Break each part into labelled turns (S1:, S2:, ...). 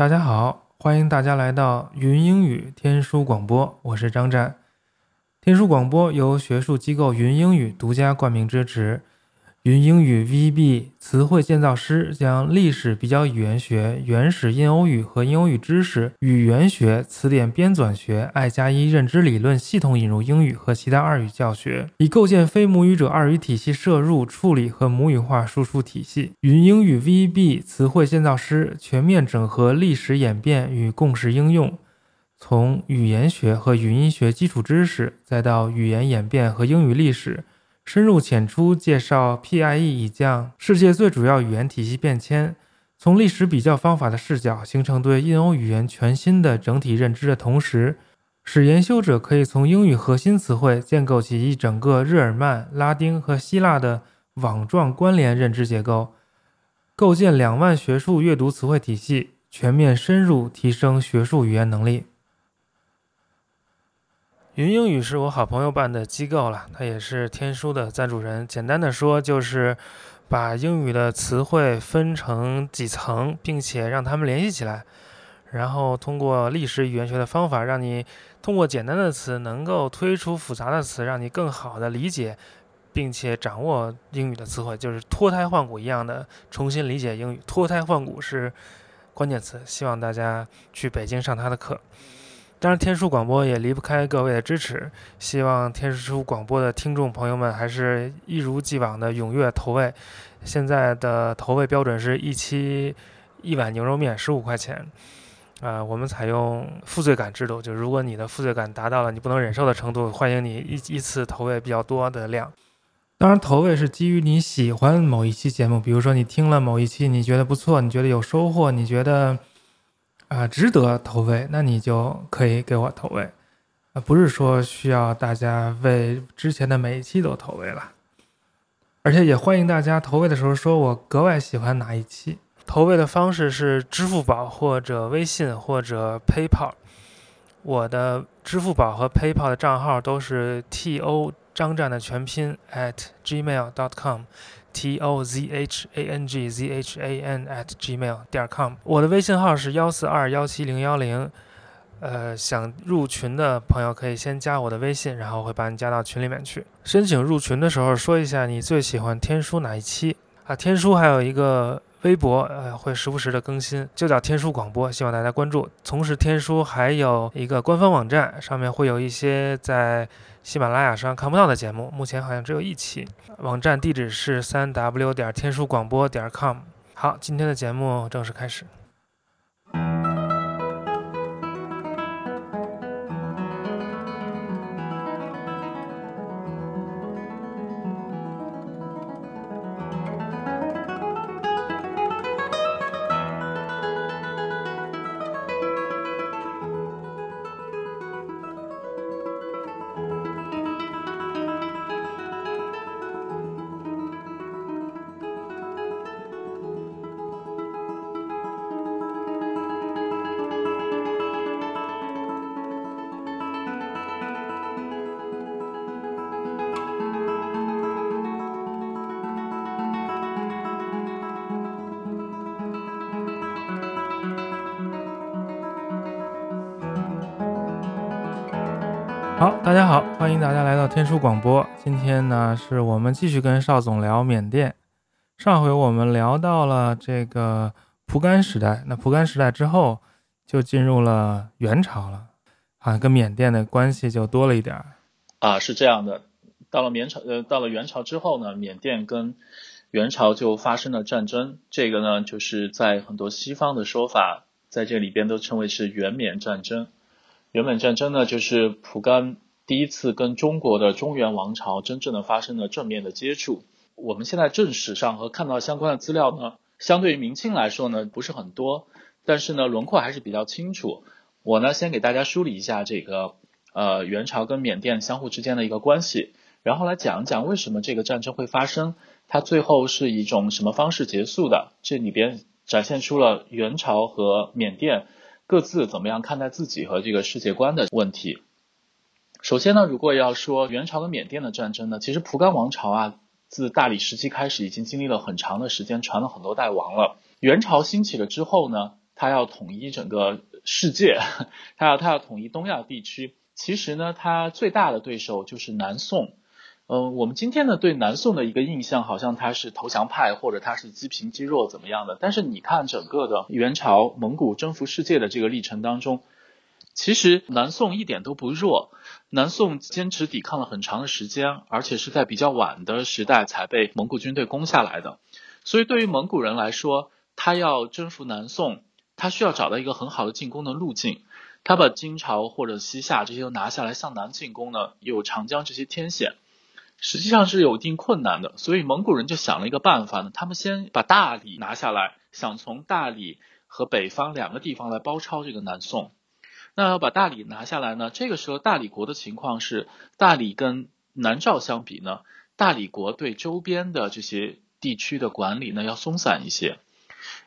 S1: 大家好，欢迎大家来到云英语天书广播，我是张湛。天书广播由学术机构云英语独家冠名支持。云英语 VB 词汇建造师将历史比较语言学、原始印欧语和印欧语知识、语言学、词典编纂学、爱加一认知理论系统引入英语和其他二语教学，以构建非母语者二语体系摄入、处理和母语化输出体系。云英语 VB 词汇建造师全面整合历史演变与共识应用，从语言学和语音学基础知识，再到语言演变和英语历史。深入浅出介绍 PIE 以降世界最主要语言体系变迁，从历史比较方法的视角形成对印欧语言全新的整体认知的同时，使研修者可以从英语核心词汇建构起一整个日耳曼、拉丁和希腊的网状关联认知结构，构建两万学术阅读词汇体系，全面深入提升学术语言能力。云英语是我好朋友办的机构了，他也是天书的赞助人。简单的说，就是把英语的词汇分成几层，并且让他们联系起来，然后通过历史语言学的方法，让你通过简单的词能够推出复杂的词，让你更好的理解并且掌握英语的词汇，就是脱胎换骨一样的重新理解英语。脱胎换骨是关键词，希望大家去北京上他的课。当然，天书广播也离不开各位的支持。希望天书广播的听众朋友们还是一如既往的踊跃投喂。现在的投喂标准是一期一碗牛肉面十五块钱。啊，我们采用负罪感制度，就是如果你的负罪感达到了你不能忍受的程度，欢迎你一一次投喂比较多的量。当然，投喂是基于你喜欢某一期节目，比如说你听了某一期，你觉得不错，你觉得有收获，你觉得。啊，值得投喂，那你就可以给我投喂，啊，不是说需要大家为之前的每一期都投喂了，而且也欢迎大家投喂的时候说我格外喜欢哪一期。投喂的方式是支付宝或者微信或者 PayPal，我的支付宝和 PayPal 的账号都是 T O 张战的全拼 at gmail dot com。t o z h a n g z h a n at gmail 点 com，我的微信号是幺四二幺七零幺零，呃，想入群的朋友可以先加我的微信，然后会把你加到群里面去。申请入群的时候说一下你最喜欢天书哪一期啊？天书还有一个微博，呃，会时不时的更新，就叫天书广播，希望大家关注。同时，天书还有一个官方网站，上面会有一些在。喜马拉雅上看不到的节目，目前好像只有一期。网站地址是三 w 点天书广播点 com。好，今天的节目正式开始。家来到天书广播。今天呢，是我们继续跟邵总聊缅甸。上回我们聊到了这个蒲甘时代，那蒲甘时代之后就进入了元朝了，啊，跟缅甸的关系就多了一点儿。
S2: 啊，是这样的，到了元朝，呃，到了元朝之后呢，缅甸跟元朝就发生了战争。这个呢，就是在很多西方的说法，在这里边都称为是元缅战争。元缅战争呢，就是蒲甘第一次跟中国的中原王朝真正的发生了正面的接触。我们现在正史上和看到相关的资料呢，相对于明清来说呢，不是很多，但是呢，轮廓还是比较清楚。我呢，先给大家梳理一下这个呃元朝跟缅甸相互之间的一个关系，然后来讲一讲为什么这个战争会发生，它最后是以一种什么方式结束的。这里边展现出了元朝和缅甸。各自怎么样看待自己和这个世界观的问题？首先呢，如果要说元朝跟缅甸的战争呢，其实蒲甘王朝啊，自大理时期开始已经经历了很长的时间，传了很多代王了。元朝兴起了之后呢，他要统一整个世界，他要他要统一东亚地区。其实呢，他最大的对手就是南宋。嗯，我们今天呢对南宋的一个印象，好像他是投降派，或者他是积贫积弱怎么样的。但是你看整个的元朝蒙古征服世界的这个历程当中，其实南宋一点都不弱。南宋坚持抵抗了很长的时间，而且是在比较晚的时代才被蒙古军队攻下来的。所以对于蒙古人来说，他要征服南宋，他需要找到一个很好的进攻的路径。他把金朝或者西夏这些都拿下来，向南进攻呢，有长江这些天险。实际上是有一定困难的，所以蒙古人就想了一个办法呢，他们先把大理拿下来，想从大理和北方两个地方来包抄这个南宋。那要把大理拿下来呢，这个时候大理国的情况是，大理跟南诏相比呢，大理国对周边的这些地区的管理呢要松散一些。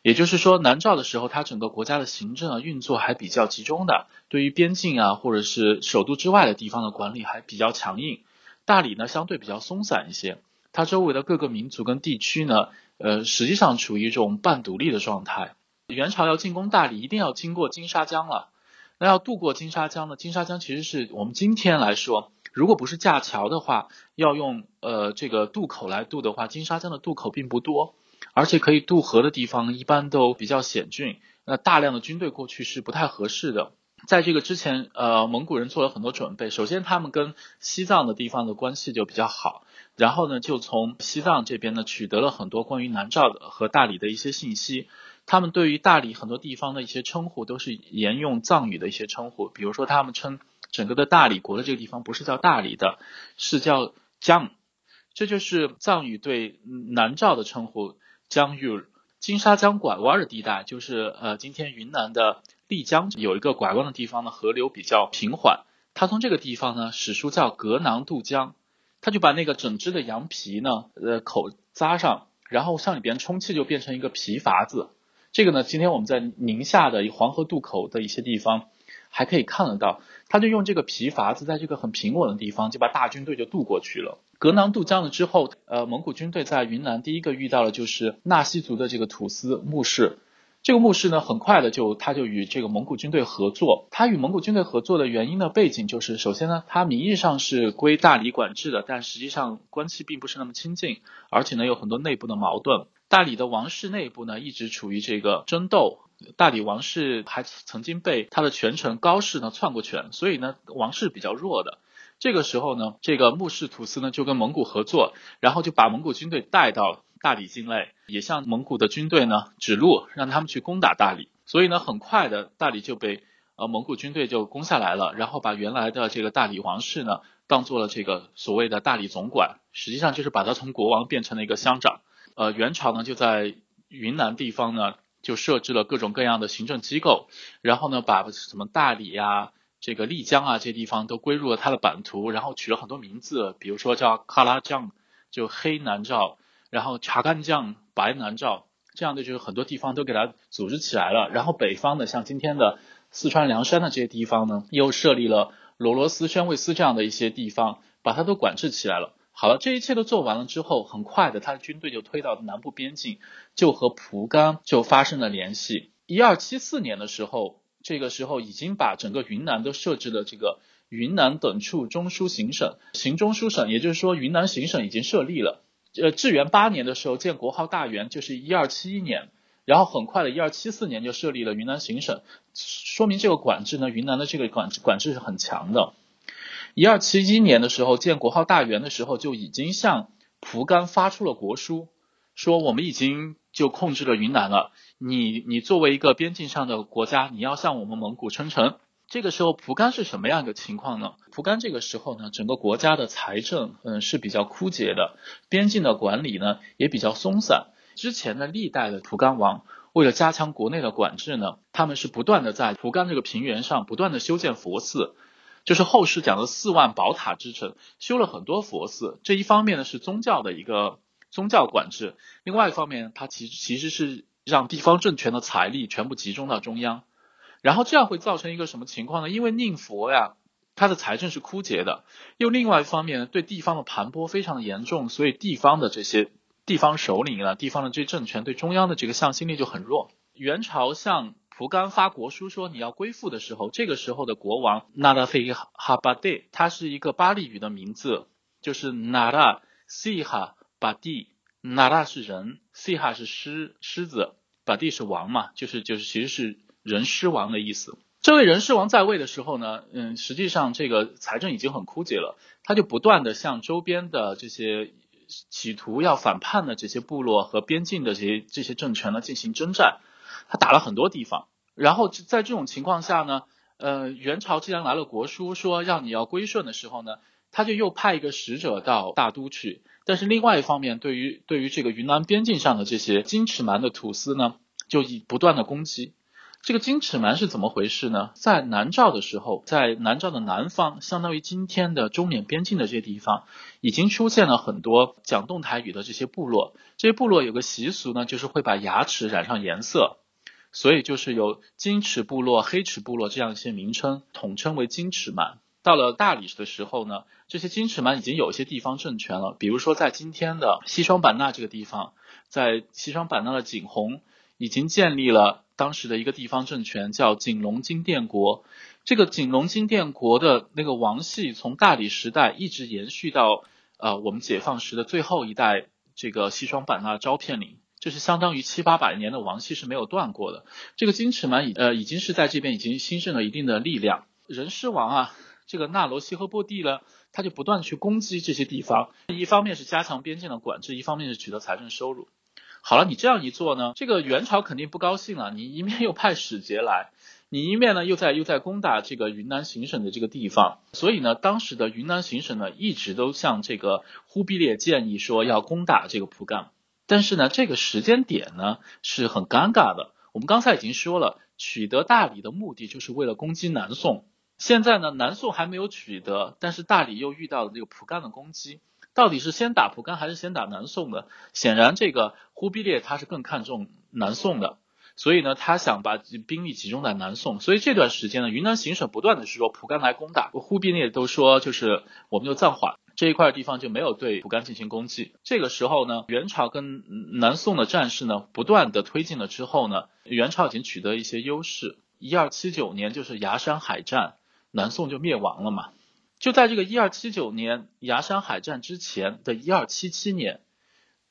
S2: 也就是说，南诏的时候，它整个国家的行政啊运作还比较集中的，对于边境啊或者是首都之外的地方的管理还比较强硬。大理呢相对比较松散一些，它周围的各个民族跟地区呢，呃，实际上处于一种半独立的状态。元朝要进攻大理，一定要经过金沙江了。那要渡过金沙江呢？金沙江其实是我们今天来说，如果不是架桥的话，要用呃这个渡口来渡的话，金沙江的渡口并不多，而且可以渡河的地方一般都比较险峻，那大量的军队过去是不太合适的。在这个之前，呃，蒙古人做了很多准备。首先，他们跟西藏的地方的关系就比较好，然后呢，就从西藏这边呢取得了很多关于南诏的和大理的一些信息。他们对于大理很多地方的一些称呼都是沿用藏语的一些称呼，比如说他们称整个的大理国的这个地方不是叫大理的，是叫江，这就是藏语对南诏的称呼。江域金沙江拐弯的地带，就是呃今天云南的。丽江有一个拐弯的地方呢，河流比较平缓。他从这个地方呢，史书叫格囊渡江，他就把那个整只的羊皮呢，呃口扎上，然后向里边充气，就变成一个皮筏子。这个呢，今天我们在宁夏的黄河渡口的一些地方还可以看得到。他就用这个皮筏子，在这个很平稳的地方，就把大军队就渡过去了。隔囊渡江了之后，呃，蒙古军队在云南第一个遇到的就是纳西族的这个土司木氏。这个牧师呢，很快的就他就与这个蒙古军队合作。他与蒙古军队合作的原因呢，背景就是，首先呢，他名义上是归大理管制的，但实际上关系并不是那么亲近，而且呢，有很多内部的矛盾。大理的王室内部呢，一直处于这个争斗。大理王室还曾经被他的权臣高氏呢篡过权，所以呢，王室比较弱的。这个时候呢，这个穆氏土司呢就跟蒙古合作，然后就把蒙古军队带到。大理境内也向蒙古的军队呢指路，让他们去攻打大理。所以呢，很快的大理就被呃蒙古军队就攻下来了，然后把原来的这个大理王室呢当做了这个所谓的大理总管，实际上就是把他从国王变成了一个乡长。呃，元朝呢就在云南地方呢就设置了各种各样的行政机构，然后呢把什么大理呀、这个丽江啊这些地方都归入了他的版图，然后取了很多名字，比如说叫喀拉江，就黑南诏。然后查干将、白南诏这样的就是很多地方都给它组织起来了。然后北方的像今天的四川凉山的这些地方呢，又设立了罗罗斯、宣慰司这样的一些地方，把它都管制起来了。好了，这一切都做完了之后，很快的他的军队就推到南部边境，就和蒲甘就发生了联系。一二七四年的时候，这个时候已经把整个云南都设置了这个云南等处中书行省，行中书省，也就是说云南行省已经设立了。呃，至元八年的时候建国号大元，就是一二七一年，然后很快的一二七四年就设立了云南行省，说明这个管制呢，云南的这个管制管制是很强的一二七一年的时候建国号大元的时候，就已经向蒲甘发出了国书，说我们已经就控制了云南了，你你作为一个边境上的国家，你要向我们蒙古称臣。这个时候，蒲甘是什么样一个情况呢？蒲甘这个时候呢，整个国家的财政嗯是比较枯竭的，边境的管理呢也比较松散。之前的历代的蒲甘王为了加强国内的管制呢，他们是不断的在蒲甘这个平原上不断的修建佛寺，就是后世讲的四万宝塔之城，修了很多佛寺。这一方面呢是宗教的一个宗教管制，另外一方面，它其实其实是让地方政权的财力全部集中到中央。然后这样会造成一个什么情况呢？因为宁佛呀，它的财政是枯竭的，又另外一方面对地方的盘剥非常的严重，所以地方的这些地方首领啊，地方的这些政权对中央的这个向心力就很弱。元朝向蒲甘发国书说你要归附的时候，这个时候的国王纳拉菲哈巴蒂，他是一个巴利语的名字，就是纳拉西哈巴蒂。纳拉是人，西哈是狮狮子，巴蒂是王嘛，就是就是其实是人狮王的意思。这位人狮王在位的时候呢，嗯，实际上这个财政已经很枯竭了，他就不断的向周边的这些企图要反叛的这些部落和边境的这些这些政权呢进行征战，他打了很多地方。然后在这种情况下呢，呃，元朝既然来了国书说让你要归顺的时候呢，他就又派一个使者到大都去。但是另外一方面，对于对于这个云南边境上的这些金齿蛮的土司呢，就以不断的攻击。这个金齿蛮是怎么回事呢？在南诏的时候，在南诏的南方，相当于今天的中缅边境的这些地方，已经出现了很多讲动台语的这些部落。这些部落有个习俗呢，就是会把牙齿染上颜色，所以就是有金齿部落、黑齿部落这样一些名称，统称为金齿蛮。到了大理的时候呢，这些金齿蛮已经有一些地方政权了，比如说在今天的西双版纳这个地方，在西双版纳的景洪已经建立了当时的一个地方政权，叫景龙金殿国。这个景龙金殿国的那个王系从大理时代一直延续到呃我们解放时的最后一代，这个西双版纳的昭片岭，就是相当于七八百年的王系是没有断过的。这个金齿蛮已呃已经是在这边已经兴盛了一定的力量。人狮王啊。这个纳罗西和波地呢，他就不断去攻击这些地方，一方面是加强边境的管制，一方面是取得财政收入。好了，你这样一做呢，这个元朝肯定不高兴了。你一面又派使节来，你一面呢又在又在攻打这个云南行省的这个地方，所以呢，当时的云南行省呢一直都向这个忽必烈建议说要攻打这个蒲甘，但是呢，这个时间点呢是很尴尬的。我们刚才已经说了，取得大理的目的就是为了攻击南宋。现在呢，南宋还没有取得，但是大理又遇到了这个蒲甘的攻击，到底是先打蒲甘还是先打南宋呢？显然，这个忽必烈他是更看重南宋的，所以呢，他想把兵力集中在南宋。所以这段时间呢，云南行省不断的是说蒲甘来攻打，忽必烈都说就是我们就暂缓这一块地方就没有对蒲甘进行攻击。这个时候呢，元朝跟南宋的战事呢不断的推进了之后呢，元朝已经取得一些优势。一二七九年就是崖山海战。南宋就灭亡了嘛？就在这个一二七九年崖山海战之前的一二七七年，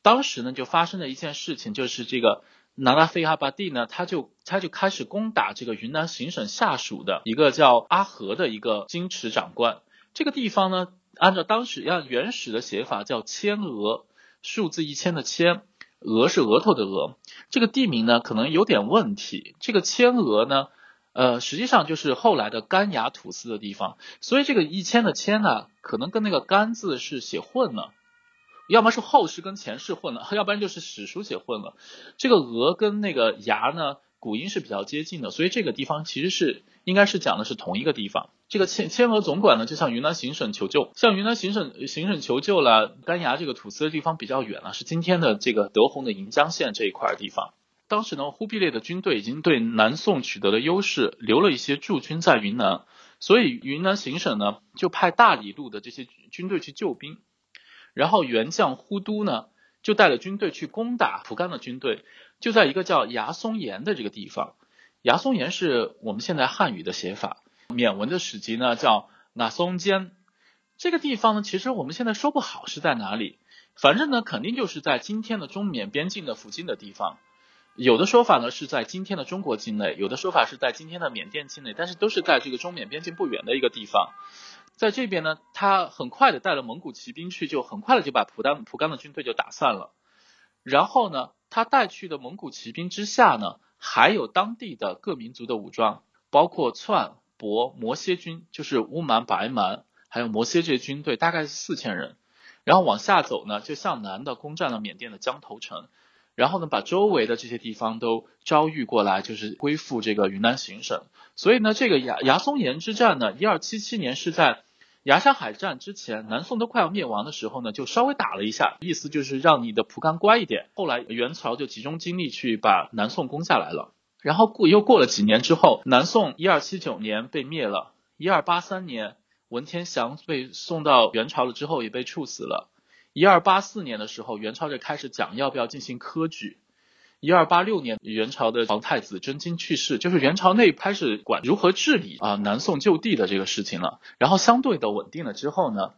S2: 当时呢就发生了一件事情，就是这个南拉菲哈巴蒂呢，他就他就开始攻打这个云南行省下属的一个叫阿和的一个金池长官。这个地方呢，按照当时要原始的写法叫千额，数字一千的千，额是额头的额。这个地名呢可能有点问题。这个千额呢？呃，实际上就是后来的干牙土司的地方，所以这个一千的千呢，可能跟那个干字是写混了，要么是后世跟前世混了，要不然就是史书写混了。这个鹅跟那个牙呢，古音是比较接近的，所以这个地方其实是应该是讲的是同一个地方。这个千千鹅总管呢，就向云南行省求救，向云南行省行省求救了。干崖这个土司的地方比较远了，是今天的这个德宏的盈江县这一块地方。当时呢，忽必烈的军队已经对南宋取得了优势，留了一些驻军在云南，所以云南行省呢就派大理路的这些军队去救兵，然后元将忽都呢就带了军队去攻打蒲甘的军队，就在一个叫牙松岩的这个地方，牙松岩是我们现在汉语的写法，缅文的史籍呢叫那松间，这个地方呢其实我们现在说不好是在哪里，反正呢肯定就是在今天的中缅边境的附近的地方。有的说法呢是在今天的中国境内，有的说法是在今天的缅甸境内，但是都是在这个中缅边境不远的一个地方。在这边呢，他很快的带了蒙古骑兵去，就很快的就把蒲丹蒲甘的军队就打散了。然后呢，他带去的蒙古骑兵之下呢，还有当地的各民族的武装，包括篡、博、摩歇军，就是乌蛮、白蛮，还有摩歇这些军队，大概是四千人。然后往下走呢，就向南的攻占了缅甸的江头城。然后呢，把周围的这些地方都招谕过来，就是归附这个云南行省。所以呢，这个牙牙松岩之战呢，一二七七年是在崖山海战之前，南宋都快要灭亡的时候呢，就稍微打了一下，意思就是让你的蒲甘乖一点。后来元朝就集中精力去把南宋攻下来了。然后过又过了几年之后，南宋一二七九年被灭了，一二八三年文天祥被送到元朝了之后也被处死了。一二八四年的时候，元朝就开始讲要不要进行科举，一二八六年，元朝的皇太子真金去世，就是元朝内开始管如何治理啊南宋旧地的这个事情了。然后相对的稳定了之后呢，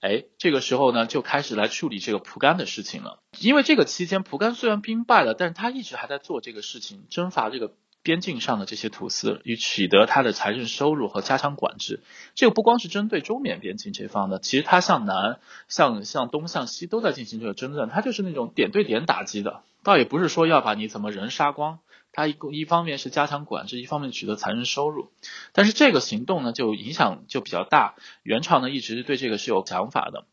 S2: 哎，这个时候呢就开始来处理这个蒲甘的事情了。因为这个期间蒲甘虽然兵败了，但是他一直还在做这个事情，征伐这个。边境上的这些土司，以取得他的财政收入和加强管制。这个不光是针对中缅边境这方的，其实他向南、向向东、向西都在进行这个征战。他就是那种点对点打击的，倒也不是说要把你怎么人杀光。他一一方面是加强管制，一方面取得财政收入。但是这个行动呢，就影响就比较大。元朝呢，一直对这个是有想法的。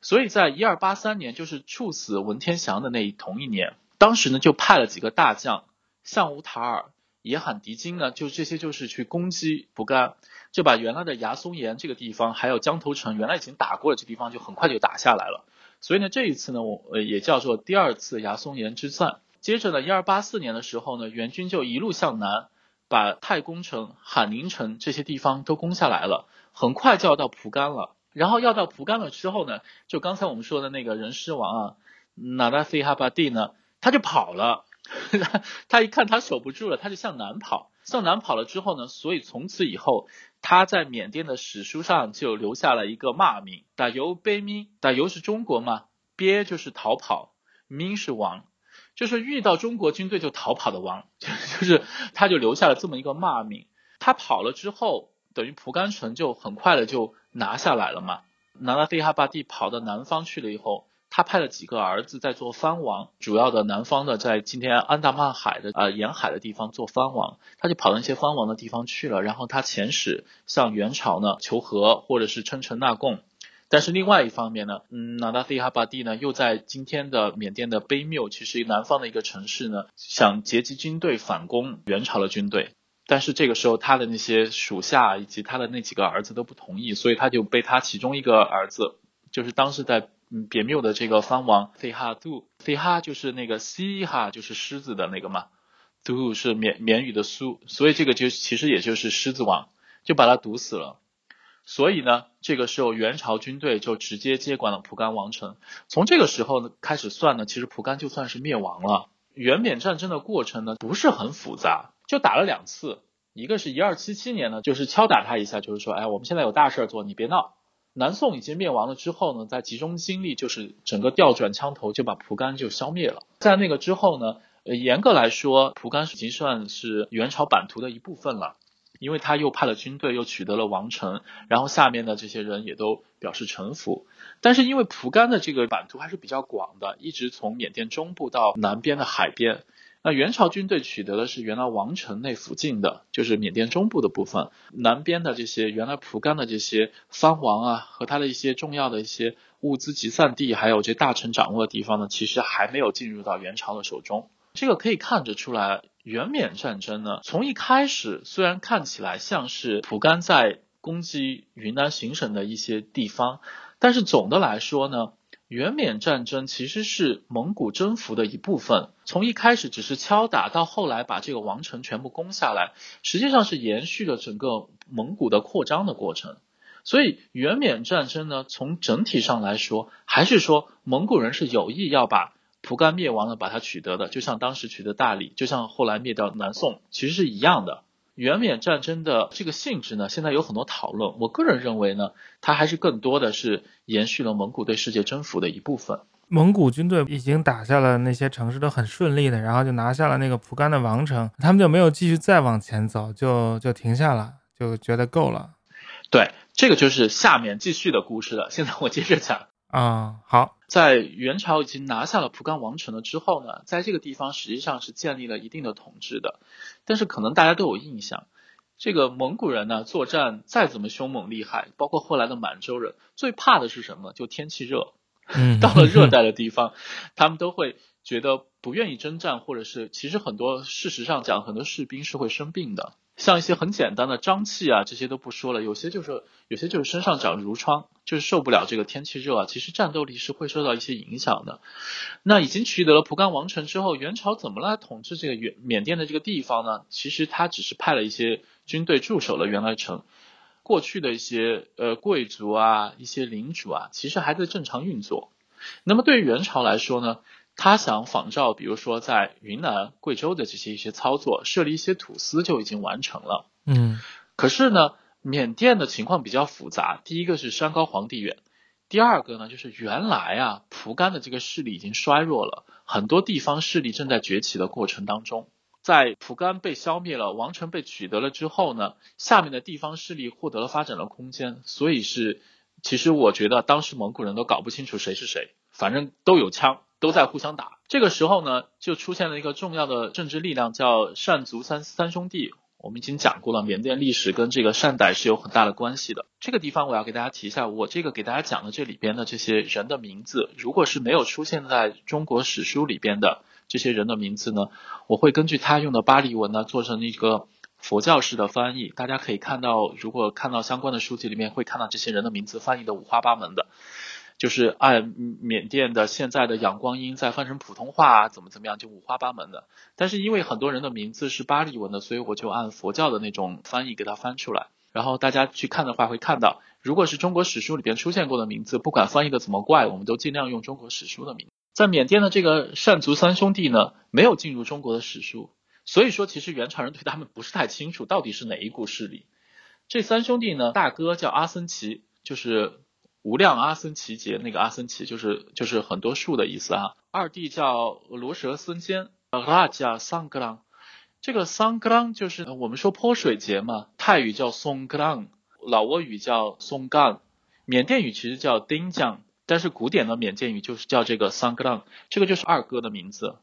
S2: 所以在一二八三年，就是处死文天祥的那同一年，当时呢就派了几个大将，向乌塔尔。也喊敌金呢，就这些就是去攻击蒲甘，就把原来的牙松岩这个地方，还有江头城原来已经打过了这地方，就很快就打下来了。所以呢，这一次呢，我呃也叫做第二次牙松岩之战。接着呢，一二八四年的时候呢，元军就一路向南，把太公城、罕宁城这些地方都攻下来了，很快就要到蒲甘了。然后要到蒲甘了之后呢，就刚才我们说的那个人狮王啊，纳达菲哈巴蒂呢，他就跑了。他一看他守不住了，他就向南跑。向南跑了之后呢，所以从此以后，他在缅甸的史书上就留下了一个骂名：打油悲咪。打油是中国嘛？鳖就是逃跑，咪是王，就是遇到中国军队就逃跑的王。就是他就留下了这么一个骂名。他跑了之后，等于蒲甘城就很快的就拿下来了嘛。拿了费哈巴蒂跑到南方去了以后。他派了几个儿子在做藩王，主要的南方的在今天安达曼海的呃沿海的地方做藩王，他就跑到那些藩王的地方去了。然后他遣使向元朝呢求和，或者是称臣纳贡。但是另外一方面呢，嗯，纳达费哈巴蒂呢又在今天的缅甸的卑缪，其实南方的一个城市呢，想结集军队反攻元朝的军队。但是这个时候他的那些属下以及他的那几个儿子都不同意，所以他就被他其中一个儿子，就是当时在。嗯，别缪的这个藩王费哈杜，费哈就是那个西哈，就是狮子的那个嘛，杜是缅缅语的苏，所以这个就其实也就是狮子王，就把他毒死了。所以呢，这个时候元朝军队就直接接管了蒲甘王城。从这个时候呢开始算呢，其实蒲甘就算是灭亡了。元缅战争的过程呢不是很复杂，就打了两次，一个是一二七七年呢，就是敲打他一下，就是说，哎，我们现在有大事做，你别闹。南宋已经灭亡了之后呢，在集中精力，就是整个调转枪头，就把蒲甘就消灭了。在那个之后呢，呃，严格来说，蒲甘已经算是元朝版图的一部分了，因为他又派了军队，又取得了王城，然后下面的这些人也都表示臣服。但是因为蒲甘的这个版图还是比较广的，一直从缅甸中部到南边的海边。那元朝军队取得的是原来王城那附近的，就是缅甸中部的部分，南边的这些原来蒲甘的这些藩王啊，和他的一些重要的一些物资集散地，还有这大臣掌握的地方呢，其实还没有进入到元朝的手中。这个可以看得出来，元缅战争呢，从一开始虽然看起来像是蒲甘在攻击云南行省的一些地方，但是总的来说呢。元缅战争其实是蒙古征服的一部分，从一开始只是敲打，到后来把这个王城全部攻下来，实际上是延续了整个蒙古的扩张的过程。所以元缅战争呢，从整体上来说，还是说蒙古人是有意要把蒲甘灭亡了，把它取得的，就像当时取得大理，就像后来灭掉南宋，其实是一样的。元缅战争的这个性质呢，现在有很多讨论。我个人认为呢，它还是更多的是延续了蒙古对世界征服的一部分。
S1: 蒙古军队已经打下了那些城市，都很顺利的，然后就拿下了那个蒲甘的王城，他们就没有继续再往前走，就就停下了，就觉得够了。
S2: 对，这个就是下面继续的故事了。现在我接着讲。
S1: 啊，好，
S2: 在元朝已经拿下了蒲甘王城了之后呢，在这个地方实际上是建立了一定的统治的。但是可能大家都有印象，这个蒙古人呢作战再怎么凶猛厉害，包括后来的满洲人，最怕的是什么？就天气热。到了热 带的地方，他们都会觉得不愿意征战，或者是其实很多事实上讲，很多士兵是会生病的。像一些很简单的瘴气啊，这些都不说了。有些就是有些就是身上长褥疮，就是受不了这个天气热啊。其实战斗力是会受到一些影响的。那已经取得了蒲甘王城之后，元朝怎么来统治这个缅缅甸的这个地方呢？其实他只是派了一些军队驻守了原来城，过去的一些呃贵族啊、一些领主啊，其实还在正常运作。那么对于元朝来说呢，他想仿照，比如说在云南、贵州的这些一些操作，设立一些土司就已经完成了。
S1: 嗯，
S2: 可是呢，缅甸的情况比较复杂。第一个是山高皇帝远，第二个呢就是原来啊蒲甘的这个势力已经衰弱了，很多地方势力正在崛起的过程当中。在蒲甘被消灭了，王城被取得了之后呢，下面的地方势力获得了发展的空间，所以是，其实我觉得当时蒙古人都搞不清楚谁是谁，反正都有枪，都在互相打。这个时候呢，就出现了一个重要的政治力量，叫善族三三兄弟。我们已经讲过了，缅甸历史跟这个善傣是有很大的关系的。这个地方我要给大家提一下，我这个给大家讲的这里边的这些人的名字，如果是没有出现在中国史书里边的。这些人的名字呢，我会根据他用的巴利文呢做成一个佛教式的翻译。大家可以看到，如果看到相关的书籍里面，会看到这些人的名字翻译的五花八门的，就是按缅甸的现在的仰光音再翻成普通话，怎么怎么样，就五花八门的。但是因为很多人的名字是巴利文的，所以我就按佛教的那种翻译给他翻出来。然后大家去看的话，会看到，如果是中国史书里边出现过的名字，不管翻译的怎么怪，我们都尽量用中国史书的名字。在缅甸的这个善族三兄弟呢，没有进入中国的史书，所以说其实元朝人对他们不是太清楚到底是哪一股势力。这三兄弟呢，大哥叫阿僧奇，就是无量阿僧祇劫那个阿僧祇，就是就是很多树的意思啊。二弟叫罗什僧坚，拉加桑格朗，这个桑格朗就是我们说泼水节嘛，泰语叫松格朗，老挝语叫松干，缅甸语其实叫丁江。但是古典的缅甸语就是叫这个桑格朗，这个就是二哥的名字，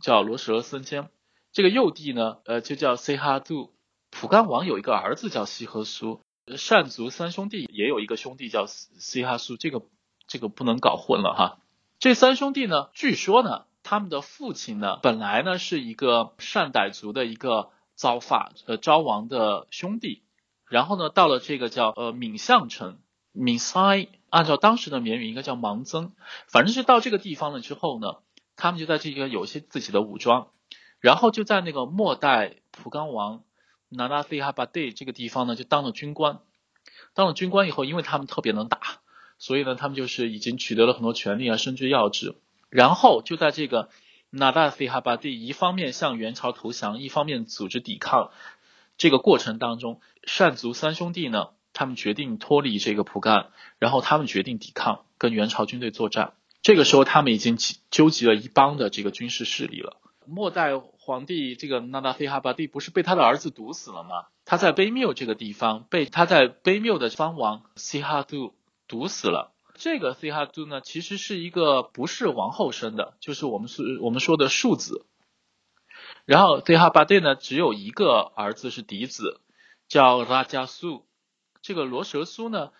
S2: 叫罗什僧坚。这个幼弟呢，呃，就叫西哈杜。蒲甘王有一个儿子叫西和苏，善族三兄弟也有一个兄弟叫西哈苏，这个这个不能搞混了哈。这三兄弟呢，据说呢，他们的父亲呢，本来呢是一个善傣族的一个遭发呃昭王的兄弟，然后呢，到了这个叫呃闽相城。闽塞按照当时的缅语应该叫芒曾，反正是到这个地方了之后呢，他们就在这个有些自己的武装，然后就在那个末代蒲甘王那拉菲哈巴蒂这个地方呢，就当了军官。当了军官以后，因为他们特别能打，所以呢，他们就是已经取得了很多权利啊，身居要职。然后就在这个那拉菲哈巴蒂一方面向元朝投降，一方面组织抵抗这个过程当中，善族三兄弟呢。他们决定脱离这个蒲甘，然后他们决定抵抗，跟元朝军队作战。这个时候，他们已经纠集了一帮的这个军事势力了。末代皇帝这个那达菲哈巴蒂不是被他的儿子毒死了吗？他在卑缪这个地方被他在卑缪的藩王西哈杜毒死了。这个西哈杜呢，其实是一个不是王后生的，就是我们是我们说的庶子。然后西哈巴蒂呢，只有一个儿子是嫡子，叫拉加苏。这个罗蛇苏呢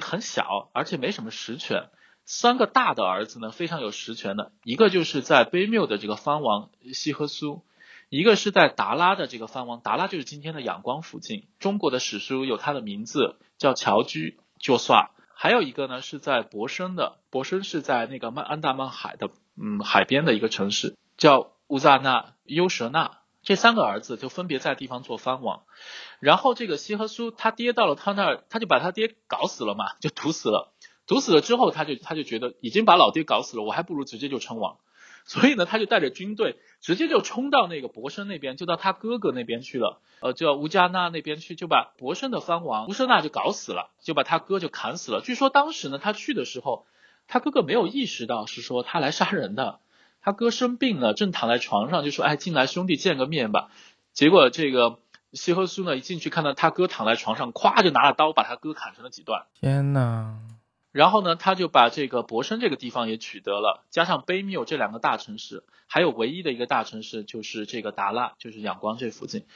S2: 很小，而且没什么实权。三个大的儿子呢非常有实权的，一个就是在卑缪的这个藩王西和苏，一个是在达拉的这个藩王，达拉就是今天的仰光附近。中国的史书有他的名字叫乔居就算。还有一个呢是在博生的，博生是在那个曼安达曼海的嗯海边的一个城市，叫乌扎纳优舍纳。这三个儿子就分别在地方做藩王。然后这个西和苏他爹到了他那儿，他就把他爹搞死了嘛，就毒死了。毒死了之后，他就他就觉得已经把老爹搞死了，我还不如直接就称王。所以呢，他就带着军队直接就冲到那个博生那边，就到他哥哥那边去了。呃，叫乌加纳那边去，就把博生的藩王乌舍纳就搞死了，就把他哥就砍死了。据说当时呢，他去的时候，他哥哥没有意识到是说他来杀人的。他哥生病了，正躺在床上，就说：“哎，进来兄弟见个面吧。”结果这个。西和苏呢，一进去看到他哥躺在床上，咵就拿了刀把他哥砍成了几段。
S1: 天呐！
S2: 然后呢，他就把这个博生这个地方也取得了，加上卑缪这两个大城市，还有唯一的一个大城市就是这个达拉，就是仰光这附近，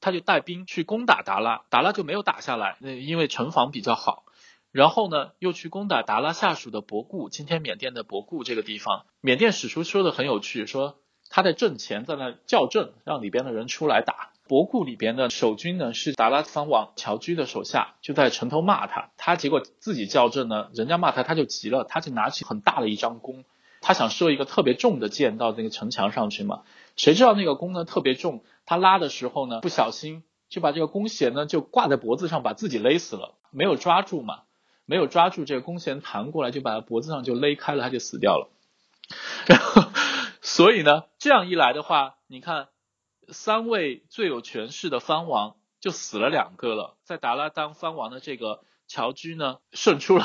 S2: 他就带兵去攻打达拉，达拉就没有打下来，那因为城防比较好。然后呢，又去攻打达拉下属的博固，今天缅甸的博固这个地方，缅甸史书说的很有趣，说他在阵前在那叫阵，让里边的人出来打。博固里边的守军呢是达拉桑王乔居的手下，就在城头骂他，他结果自己叫阵呢，人家骂他，他就急了，他就拿起很大的一张弓，他想射一个特别重的箭到那个城墙上去嘛，谁知道那个弓呢特别重，他拉的时候呢不小心就把这个弓弦呢就挂在脖子上，把自己勒死了，没有抓住嘛，没有抓住这个弓弦弹过来就把他脖子上就勒开了，他就死掉了，然后。所以呢，这样一来的话，你看，三位最有权势的藩王就死了两个了，在达拉当藩王的这个乔居呢胜出了，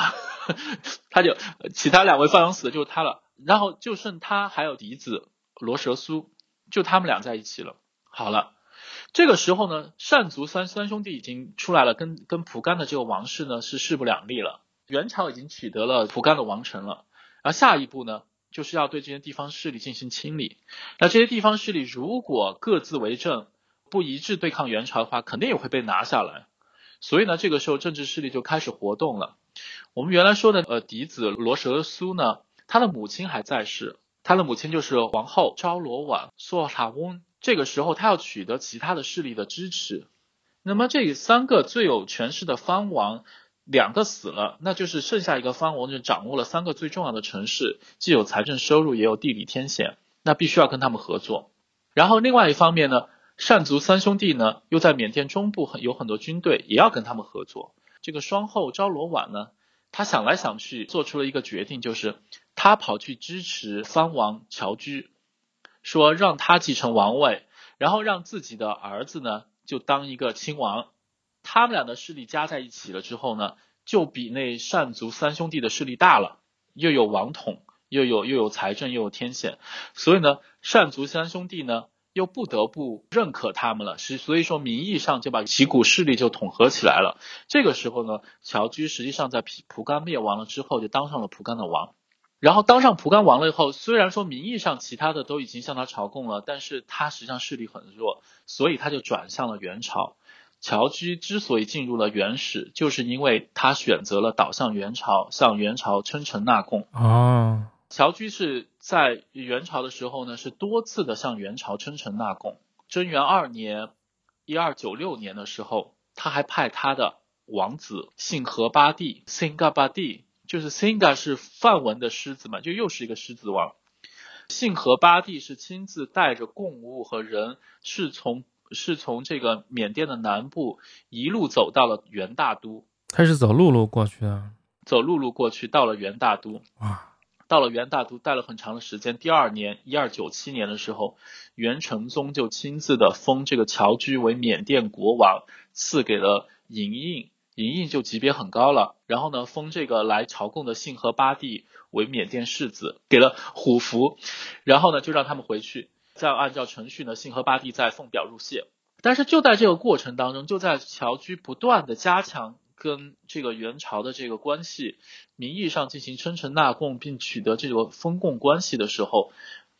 S2: 他就其他两位藩王死的就是他了，然后就剩他还有嫡子罗蛇苏，就他们俩在一起了。好了，这个时候呢，善族三三兄弟已经出来了，跟跟蒲甘的这个王室呢是势不两立了。元朝已经取得了蒲甘的王城了，而下一步呢，就是要对这些地方势力进行清理。那这些地方势力如果各自为政，不一致对抗元朝的话，肯定也会被拿下来。所以呢，这个时候政治势力就开始活动了。我们原来说的呃嫡子罗蛇苏呢，他的母亲还在世，他的母亲就是皇后昭罗婉索塔翁。这个时候他要取得其他的势力的支持。那么这三个最有权势的藩王。两个死了，那就是剩下一个藩王就掌握了三个最重要的城市，既有财政收入，也有地理天险，那必须要跟他们合作。然后另外一方面呢，善族三兄弟呢又在缅甸中部很有很多军队，也要跟他们合作。这个双后昭罗婉呢，他想来想去，做出了一个决定，就是他跑去支持藩王乔居，说让他继承王位，然后让自己的儿子呢就当一个亲王。他们俩的势力加在一起了之后呢，就比那单族三兄弟的势力大了，又有王统，又有又有财政，又有天险，所以呢，单族三兄弟呢又不得不认可他们了，是所以说名义上就把几股势力就统合起来了。这个时候呢，乔居实际上在蒲蒲甘灭亡了之后，就当上了蒲甘的王。然后当上蒲甘王了以后，虽然说名义上其他的都已经向他朝贡了，但是他实际上势力很弱，所以他就转向了元朝。乔居之所以进入了元史，就是因为他选择了倒向元朝，向元朝称臣纳贡。
S1: 哦，
S2: 乔居是在元朝的时候呢，是多次的向元朝称臣纳贡。贞元二年（一二九六年）的时候，他还派他的王子信和巴帝 （Singa 巴帝），就是 Singa 是梵文的狮子嘛，就又是一个狮子王。信和巴帝是亲自带着贡物和人，是从。是从这个缅甸的南部一路走到了元大都，
S1: 他是走陆路过去的，
S2: 走陆路过去到了元大都，
S1: 啊，
S2: 到了元大都待了很长的时间。第二年一二九七年的时候，元成宗就亲自的封这个侨居为缅甸国王，赐给了银印，银印就级别很高了。然后呢，封这个来朝贡的信和八弟为缅甸世子，给了虎符，然后呢，就让他们回去。再按照程序呢，信和八弟再奉表入谢。但是就在这个过程当中，就在侨居不断的加强跟这个元朝的这个关系，名义上进行称臣纳贡，并取得这个封贡关系的时候，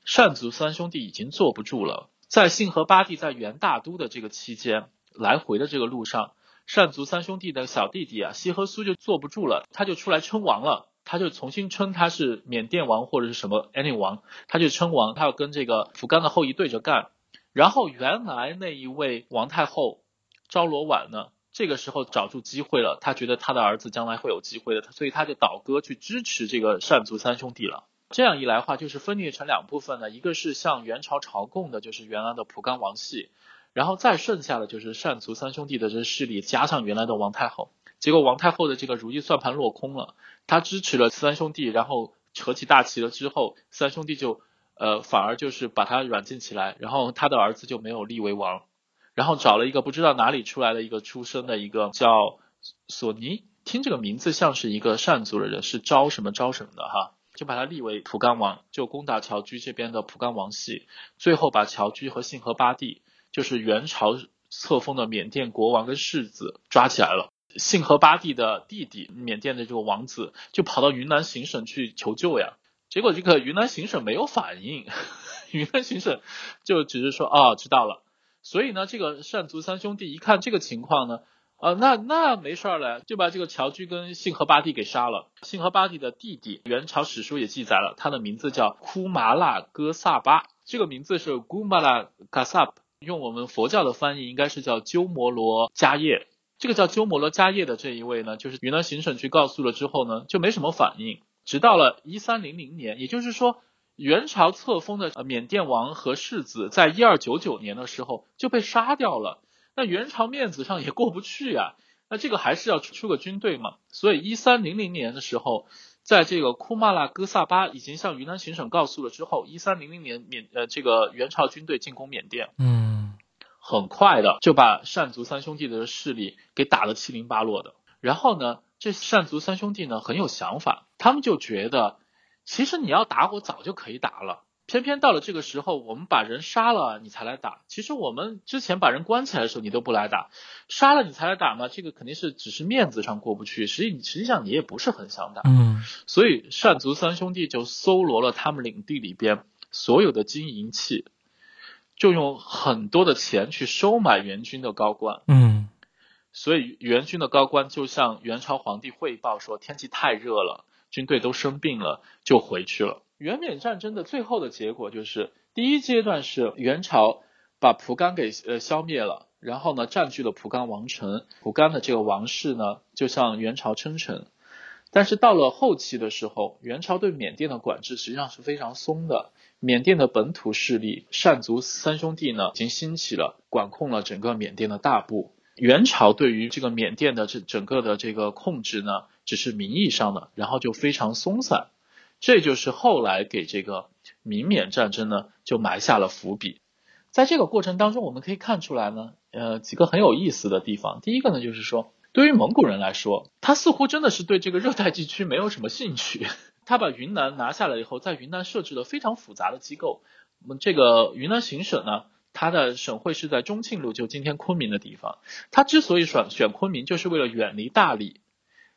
S2: 善族三兄弟已经坐不住了。在信和八弟在元大都的这个期间，来回的这个路上，善族三兄弟的小弟弟啊，西和苏就坐不住了，他就出来称王了。他就重新称他是缅甸王或者是什么 any 王，他就称王，他要跟这个福冈的后裔对着干。然后原来那一位王太后昭罗婉呢，这个时候找住机会了，他觉得他的儿子将来会有机会的，所以他就倒戈去支持这个单族三兄弟了。这样一来话，就是分裂成两部分呢，一个是向元朝朝贡的，就是原来的蒲甘王系，然后再剩下的就是单族三兄弟的这势力，加上原来的王太后。结果王太后的这个如意算盘落空了，她支持了三兄弟，然后扯起大旗了之后，三兄弟就呃反而就是把他软禁起来，然后他的儿子就没有立为王，然后找了一个不知道哪里出来的一个出生的一个叫索尼，听这个名字像是一个善族的人，是招什么招什么的哈，就把他立为蒲甘王，就攻打侨居这边的蒲甘王系，最后把侨居和信和八弟，就是元朝册封的缅甸国王跟世子抓起来了。信和巴蒂的弟弟，缅甸的这个王子就跑到云南行省去求救呀，结果这个云南行省没有反应，云南行省就只是说哦知道了，所以呢，这个善族三兄弟一看这个情况呢，啊那那没事儿了，就把这个侨居跟信和巴蒂给杀了。信和巴蒂的弟弟，元朝史书也记载了，他的名字叫库麻拉哥萨巴，这个名字是 Gumala Gasap，用我们佛教的翻译应该是叫鸠摩罗迦叶。这个叫鸠摩罗迦叶的这一位呢，就是云南行省去告诉了之后呢，就没什么反应。直到了一三零零年，也就是说元朝册封的缅甸王和世子，在一二九九年的时候就被杀掉了。那元朝面子上也过不去呀，那这个还是要出个军队嘛。所以一三零零年的时候，在这个库马拉戈萨巴已经向云南行省告诉了之后，一三零零年缅呃这个元朝军队进攻缅甸，
S1: 嗯
S2: 很快的就把善族三兄弟的势力给打得七零八落的。然后呢，这善族三兄弟呢很有想法，他们就觉得，其实你要打我早就可以打了，偏偏到了这个时候，我们把人杀了你才来打。其实我们之前把人关起来的时候你都不来打，杀了你才来打嘛，这个肯定是只是面子上过不去，实际实际上你也不是很想打。
S1: 嗯
S2: 所以善族三兄弟就搜罗了他们领地里边所有的金银器，就用很多的钱去收买元军的高官。
S1: 嗯
S2: 所以元军的高官就向元朝皇帝汇报说，天气太热了，军队都生病了，就回去了。元缅战争的最后的结果就是，第一阶段是元朝把蒲甘给呃消灭了，然后呢占据了蒲甘王城，蒲甘的这个王室呢就向元朝称臣。但是到了后期的时候，元朝对缅甸的管制实际上是非常松的。缅甸的本土势力善族三兄弟呢，已经兴起了，管控了整个缅甸的大部。元朝对于这个缅甸的这整个的这个控制呢，只是名义上的，然后就非常松散。这就是后来给这个明缅战争呢，就埋下了伏笔。在这个过程当中，我们可以看出来呢，呃，几个很有意思的地方。第一个呢，就是说，对于蒙古人来说，他似乎真的是对这个热带地区没有什么兴趣。他把云南拿下来以后，在云南设置了非常复杂的机构。我们这个云南行省呢，它的省会是在中庆路，就今天昆明的地方。他之所以选选昆明，就是为了远离大理，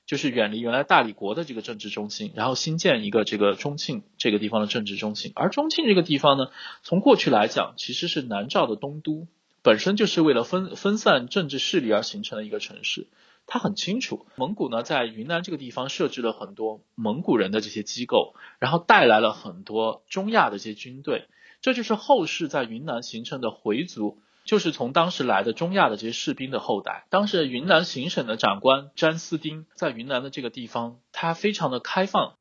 S2: 就是远离原来大理国的这个政治中心，然后新建一个这个中庆这个地方的政治中心。而中庆这个地方呢，从过去来讲，其实是南诏的东都，本身就是为了分分散政治势力而形成的一个城市。他很清楚，蒙古呢在云南这个地方设置了很多蒙古人的这些机构，然后带来了很多中亚的这些军队，这就是后世在云南形成的回族，就是从当时来的中亚的这些士兵的后代。当时云南行省的长官詹斯丁在云南的这个地方，他非常的开放，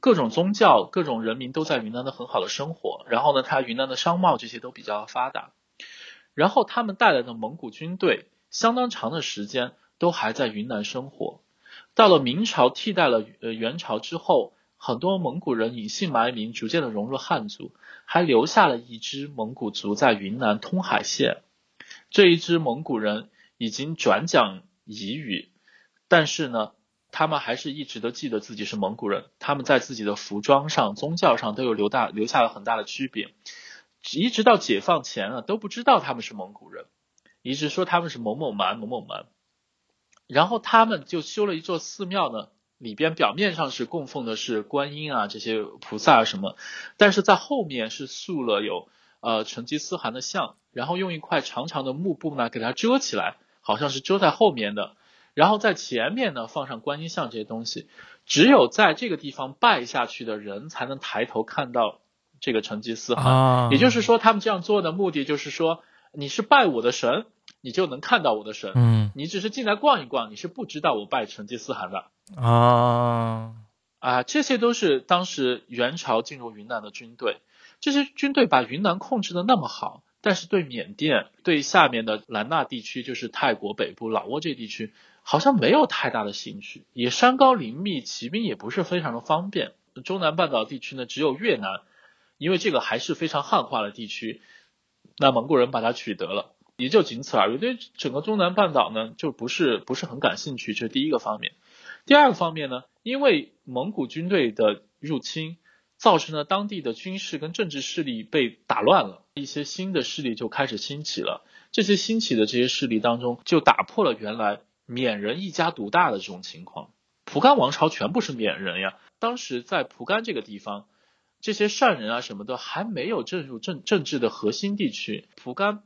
S2: 各种宗教、各种人民都在云南的很好的生活。然后呢，他云南的商贸这些都比较发达。然后他们带来的蒙古军队，相当长的时间都还在云南生活。到了明朝替代了呃元朝之后，很多蒙古人隐姓埋名，逐渐的融入汉族，还留下了一支蒙古族在云南通海县。这一支蒙古人已经转讲彝语，但是呢，他们还是一直都记得自己是蒙古人。他们在自己的服装上、宗教上都有留大留下了很大的区别。一直到解放前啊，都不知道他们是蒙古人，一直说他们是某某蛮某某蛮。然后他们就修了一座寺庙呢，里边表面上是供奉的是观音啊这些菩萨啊什么，但是在后面是塑了有呃成吉思汗的像，然后用一块长长的幕布呢给它遮起来，好像是遮在后面的，然后在前面呢放上观音像这些东西，只有在这个地方拜下去的人才能抬头看到这个成吉思汗。
S1: 啊，
S2: 也就是说，他们这样做的目的就是说，你是拜我的神，你就能看到我的神。
S1: 嗯
S2: 你只是进来逛一逛，你是不知道我拜成吉思汗的
S1: 啊，
S2: 啊。这些都是当时元朝进入云南的军队，这些军队把云南控制的那么好，但是对缅甸、对下面的兰纳地区，就是泰国北部老挝这地区，好像没有太大的兴趣。也山高林密，骑兵也不是非常的方便。中南半岛地区呢，只有越南，因为这个还是非常汉化的地区，那蒙古人把它取得了。也就仅此而已。对整个中南半岛呢，就不是不是很感兴趣，这是第一个方面。第二个方面呢，因为蒙古军队的入侵，造成了当地的军事跟政治势力被打乱了，一些新的势力就开始兴起了。这些兴起的这些势力当中，就打破了原来缅人一家独大的这种情况。蒲甘王朝全部是缅人呀，当时在蒲甘这个地方，这些善人啊什么的还没有进入政政治的核心地区。蒲甘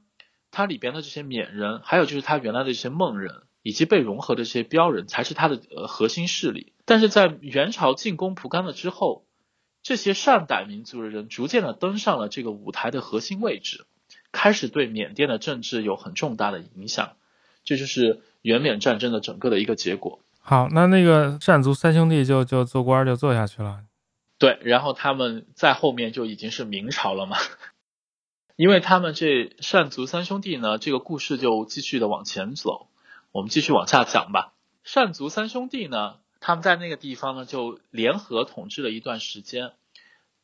S2: 它里边的这些缅人，还有就是它原来的这些孟人，以及被融合的这些标人，才是它的呃核心势力。但是在元朝进攻蒲甘了之后，这些善傣民族的人逐渐的登上了这个舞台的核心位置，开始对缅甸的政治有很重大的影响。这就是元缅战争的整个的一个结果。
S1: 好，那那个善族三兄弟就就做官就做下去了。
S2: 对，然后他们在后面就已经是明朝了嘛，因为他们这善族三兄弟呢，这个故事就继续的往前走，我们继续往下讲吧。善族三兄弟呢，他们在那个地方呢就联合统治了一段时间。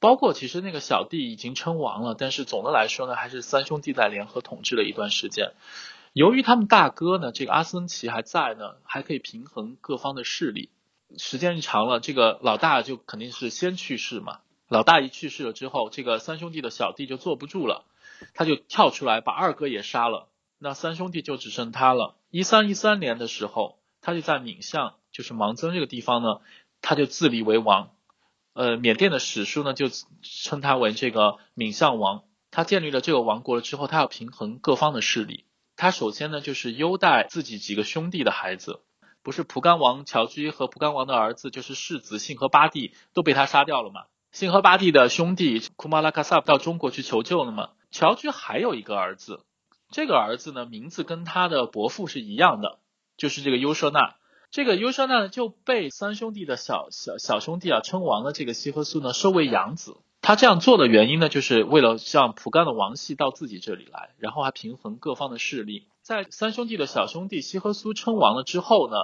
S2: 包括其实那个小弟已经称王了，但是总的来说呢，还是三兄弟在联合统治了一段时间。由于他们大哥呢，这个阿森奇还在呢，还可以平衡各方的势力。时间一长了，这个老大就肯定是先去世嘛。老大一去世了之后，这个三兄弟的小弟就坐不住了，他就跳出来把二哥也杀了。那三兄弟就只剩他了。一三一三年的时候，他就在闽相，就是芒曾这个地方呢，他就自立为王。呃，缅甸的史书呢就称他为这个闽相王。他建立了这个王国了之后，他要平衡各方的势力。他首先呢就是优待自己几个兄弟的孩子，不是蒲甘王乔居和蒲甘王的儿子就是世子信和巴蒂都被他杀掉了嘛？信和巴蒂的兄弟库马拉卡萨到中国去求救了嘛？乔居还有一个儿子，这个儿子呢名字跟他的伯父是一样的，就是这个优舍纳。这个优舍纳就被三兄弟的小小小兄弟啊称王的这个西和苏呢收为养子。他这样做的原因呢，就是为了让蒲甘的王系到自己这里来，然后还平衡各方的势力。在三兄弟的小兄弟西和苏称王了之后呢，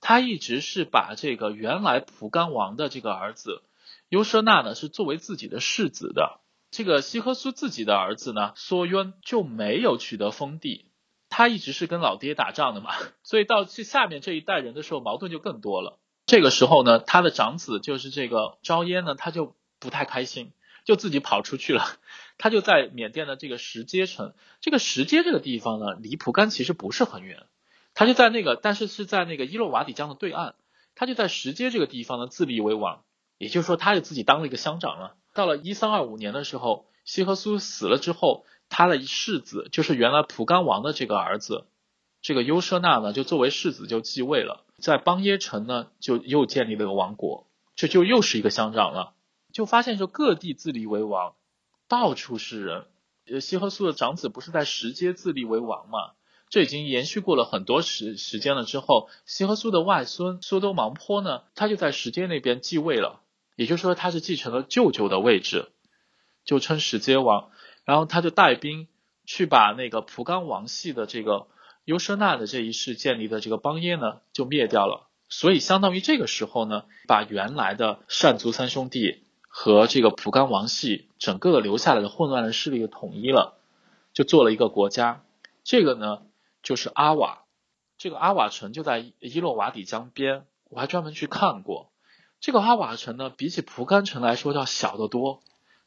S2: 他一直是把这个原来蒲甘王的这个儿子优舍纳呢是作为自己的世子的。这个西和苏自己的儿子呢梭渊就没有取得封地。他一直是跟老爹打仗的嘛，所以到这下面这一代人的时候，矛盾就更多了。这个时候呢，他的长子就是这个昭烟呢，他就不太开心，就自己跑出去了。他就在缅甸的这个石阶城，这个石阶这个地方呢，离蒲甘其实不是很远。他就在那个，但是是在那个伊洛瓦底江的对岸。他就在石阶这个地方呢，自立为王，也就是说，他就自己当了一个乡长了。到了一三二五年的时候，西和苏死了之后。他的世子就是原来蒲甘王的这个儿子，这个优舍那呢，就作为世子就继位了，在邦耶城呢，就又建立了个王国，这就又是一个乡长了，就发现说各地自立为王，到处是人。呃，西和苏的长子不是在石阶自立为王嘛？这已经延续过了很多时时间了。之后，西和苏的外孙苏都芒坡呢，他就在石阶那边继位了，也就是说他是继承了舅舅的位置，就称石阶王。然后他就带兵去把那个蒲甘王系的这个优舍那的这一世建立的这个邦耶呢就灭掉了，所以相当于这个时候呢，把原来的善族三兄弟和这个蒲甘王系整个的留下来的混乱的势力给统一了，就做了一个国家。这个呢就是阿瓦，这个阿瓦城就在伊洛瓦底江边，我还专门去看过。这个阿瓦城呢，比起蒲甘城来说要小得多。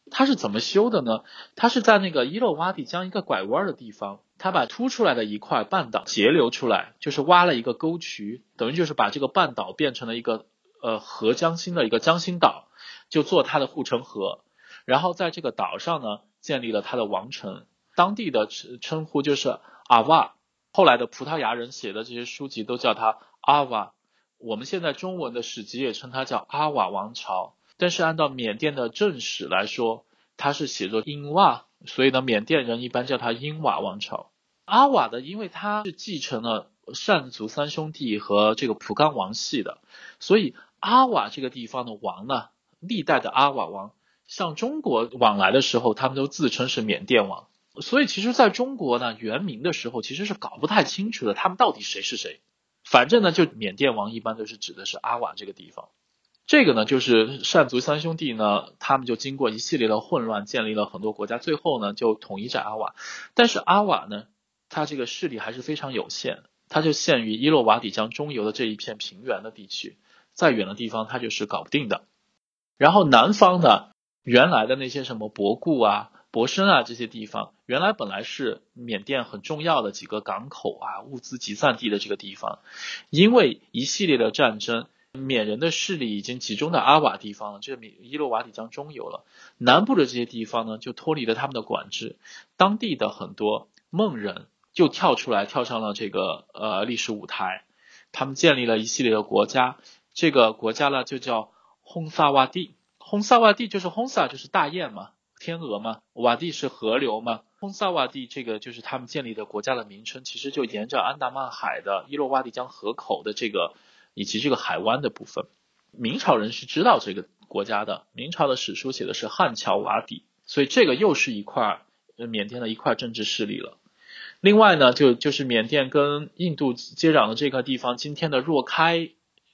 S2: 它是怎么修的呢？它是在那个伊洛瓦底江一个拐弯的地方，它把凸出来的一块半岛截留出来，就是挖了一个沟渠，等于就是把这个半岛变成了一个呃河江心的一个江心岛，就做它的护城河。然后在这个岛上呢，建立了它的王城，当地的称称呼就是阿瓦。后来的葡萄牙人写的这些书籍都叫它阿瓦，我们现在中文的史籍也称它叫阿瓦王朝。但是按照缅甸的正史来说，它是写作英瓦，所以呢，缅甸人一般叫它英瓦王朝。阿瓦的，因为他是继承了善族三兄弟和这个蒲甘王系的，所以阿瓦这个地方的王呢，历代的阿瓦王向中国往来的时候，他们都自称是缅甸王。所以其实在中国呢，元明的时候其实是搞不太清楚的，他们到底谁是谁。反正呢，就缅甸王一般都是指的是阿瓦这个地方。这个呢，就是善族三兄弟呢，他们就经过一系列的混乱，建立了很多国家，最后呢就统一在阿瓦。但是阿瓦呢，它这个势力还是非常有限，它就限于伊洛瓦底江中游的这一片平原的地区，再远的地方它就是搞不定的。然后南方呢，原来的那些什么博固啊、博生啊这些地方，原来本来是缅甸很重要的几个港口啊、物资集散地的这个地方，因为一系列的战争。缅人的势力已经集中在阿瓦地方了，就是米伊洛瓦底江中游了。南部的这些地方呢，就脱离了他们的管制。当地的很多孟人就跳出来，跳上了这个呃历史舞台。他们建立了一系列的国家，这个国家呢就叫轰萨瓦蒂。轰萨瓦蒂就是轰萨就是大雁嘛，天鹅嘛，瓦蒂是河流嘛。轰萨瓦蒂这个就是他们建立的国家的名称，其实就沿着安达曼海的伊洛瓦底江河口的这个。以及这个海湾的部分，明朝人是知道这个国家的。明朝的史书写的是汉桥瓦底，所以这个又是一块缅甸的一块政治势力了。另外呢，就就是缅甸跟印度接壤的这块地方，今天的若开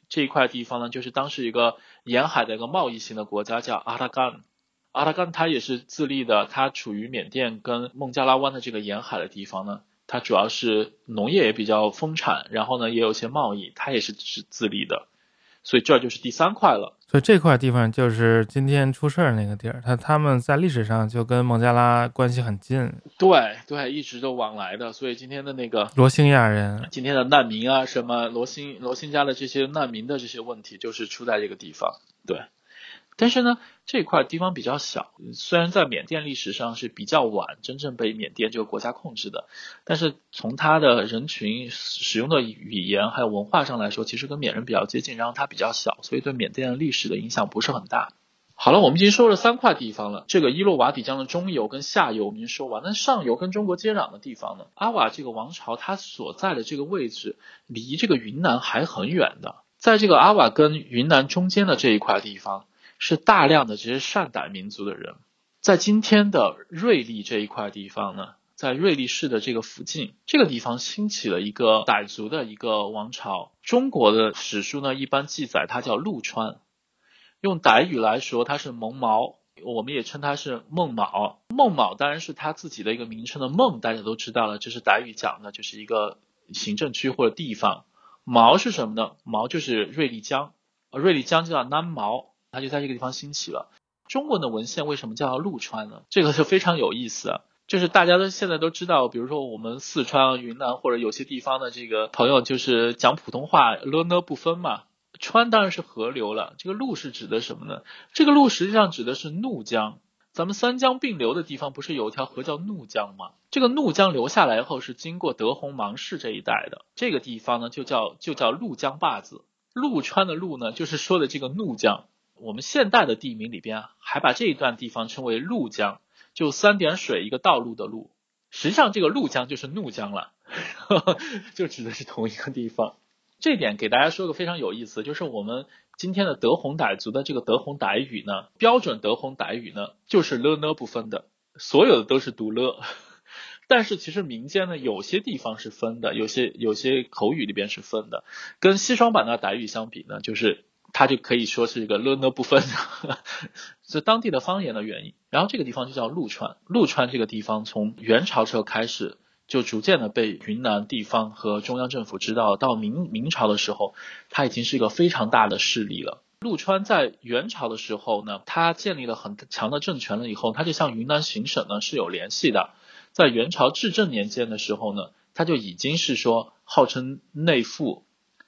S2: 这一块地方呢，就是当时一个沿海的一个贸易型的国家，叫阿拉干。阿拉干它也是自立的，它处于缅甸跟孟加拉湾的这个沿海的地方呢。它主要是农业也比较丰产，然后呢也有些贸易，它也是是自立的。所以这就是第三块了。
S1: 所以这块地方就是今天出事儿那个地儿，他他们在历史上就跟孟加拉关系很近。
S2: 对对，一直都往来的。所以今天的那个
S1: 罗兴亚人，
S2: 今天的难民啊，什么罗兴罗兴家的这些难民的这些问题，就是出在这个地方。对。但是呢，这块地方比较小，虽然在缅甸历史上是比较晚真正被缅甸这个国家控制的，但是从它的人群使用的语言还有文化上来说，其实跟缅人比较接近，然后它比较小，所以对缅甸的历史的影响不是很大。好了，我们已经说了三块地方了，这个伊洛瓦底江的中游跟下游我们已经说完，那上游跟中国接壤的地方呢？阿瓦这个王朝它所在的这个位置离这个云南还很远的，在这个阿瓦跟云南中间的这一块地方。是大量的这些善傣民族的人，在今天的瑞丽这一块地方呢，在瑞丽市的这个附近，这个地方兴起了一个傣族的一个王朝。中国的史书呢，一般记载它叫陆川，用傣语来说它是蒙毛，我们也称它是孟卯。孟卯当然是它自己的一个名称的孟，大家都知道了，这是傣语讲的，就是一个行政区或者地方。毛是什么呢？毛就是瑞丽江，瑞丽江就叫南毛。它就在这个地方兴起了。中文的文献为什么叫陆川呢？这个就非常有意思啊。就是大家都现在都知道，比如说我们四川、云南或者有些地方的这个朋友，就是讲普通话了呢不分嘛。川当然是河流了，这个陆是指的什么呢？这个陆实际上指的是怒江。咱们三江并流的地方不是有一条河叫怒江吗？这个怒江流下来后是经过德宏芒市这一带的，这个地方呢就叫就叫怒江坝子。陆川的陆呢，就是说的这个怒江。我们现代的地名里边还把这一段地方称为怒江，就三点水一个道路的路。实际上，这个怒江就是怒江了，就指的是同一个地方。这点给大家说个非常有意思，就是我们今天的德宏傣族的这个德宏傣语呢，标准德宏傣语呢，就是了呢不分的，所有的都是读了。但是其实民间呢，有些地方是分的，有些有些口语里边是分的。跟西双版纳傣语相比呢，就是。它就可以说是一个了呢不分，是当地的方言的原因。然后这个地方就叫陆川，陆川这个地方从元朝时候开始就逐渐的被云南地方和中央政府知道，到明明朝的时候，它已经是一个非常大的势力了。陆川在元朝的时候呢，它建立了很强的政权了以后，它就向云南行省呢是有联系的。在元朝至正年间的时候呢，它就已经是说号称内附。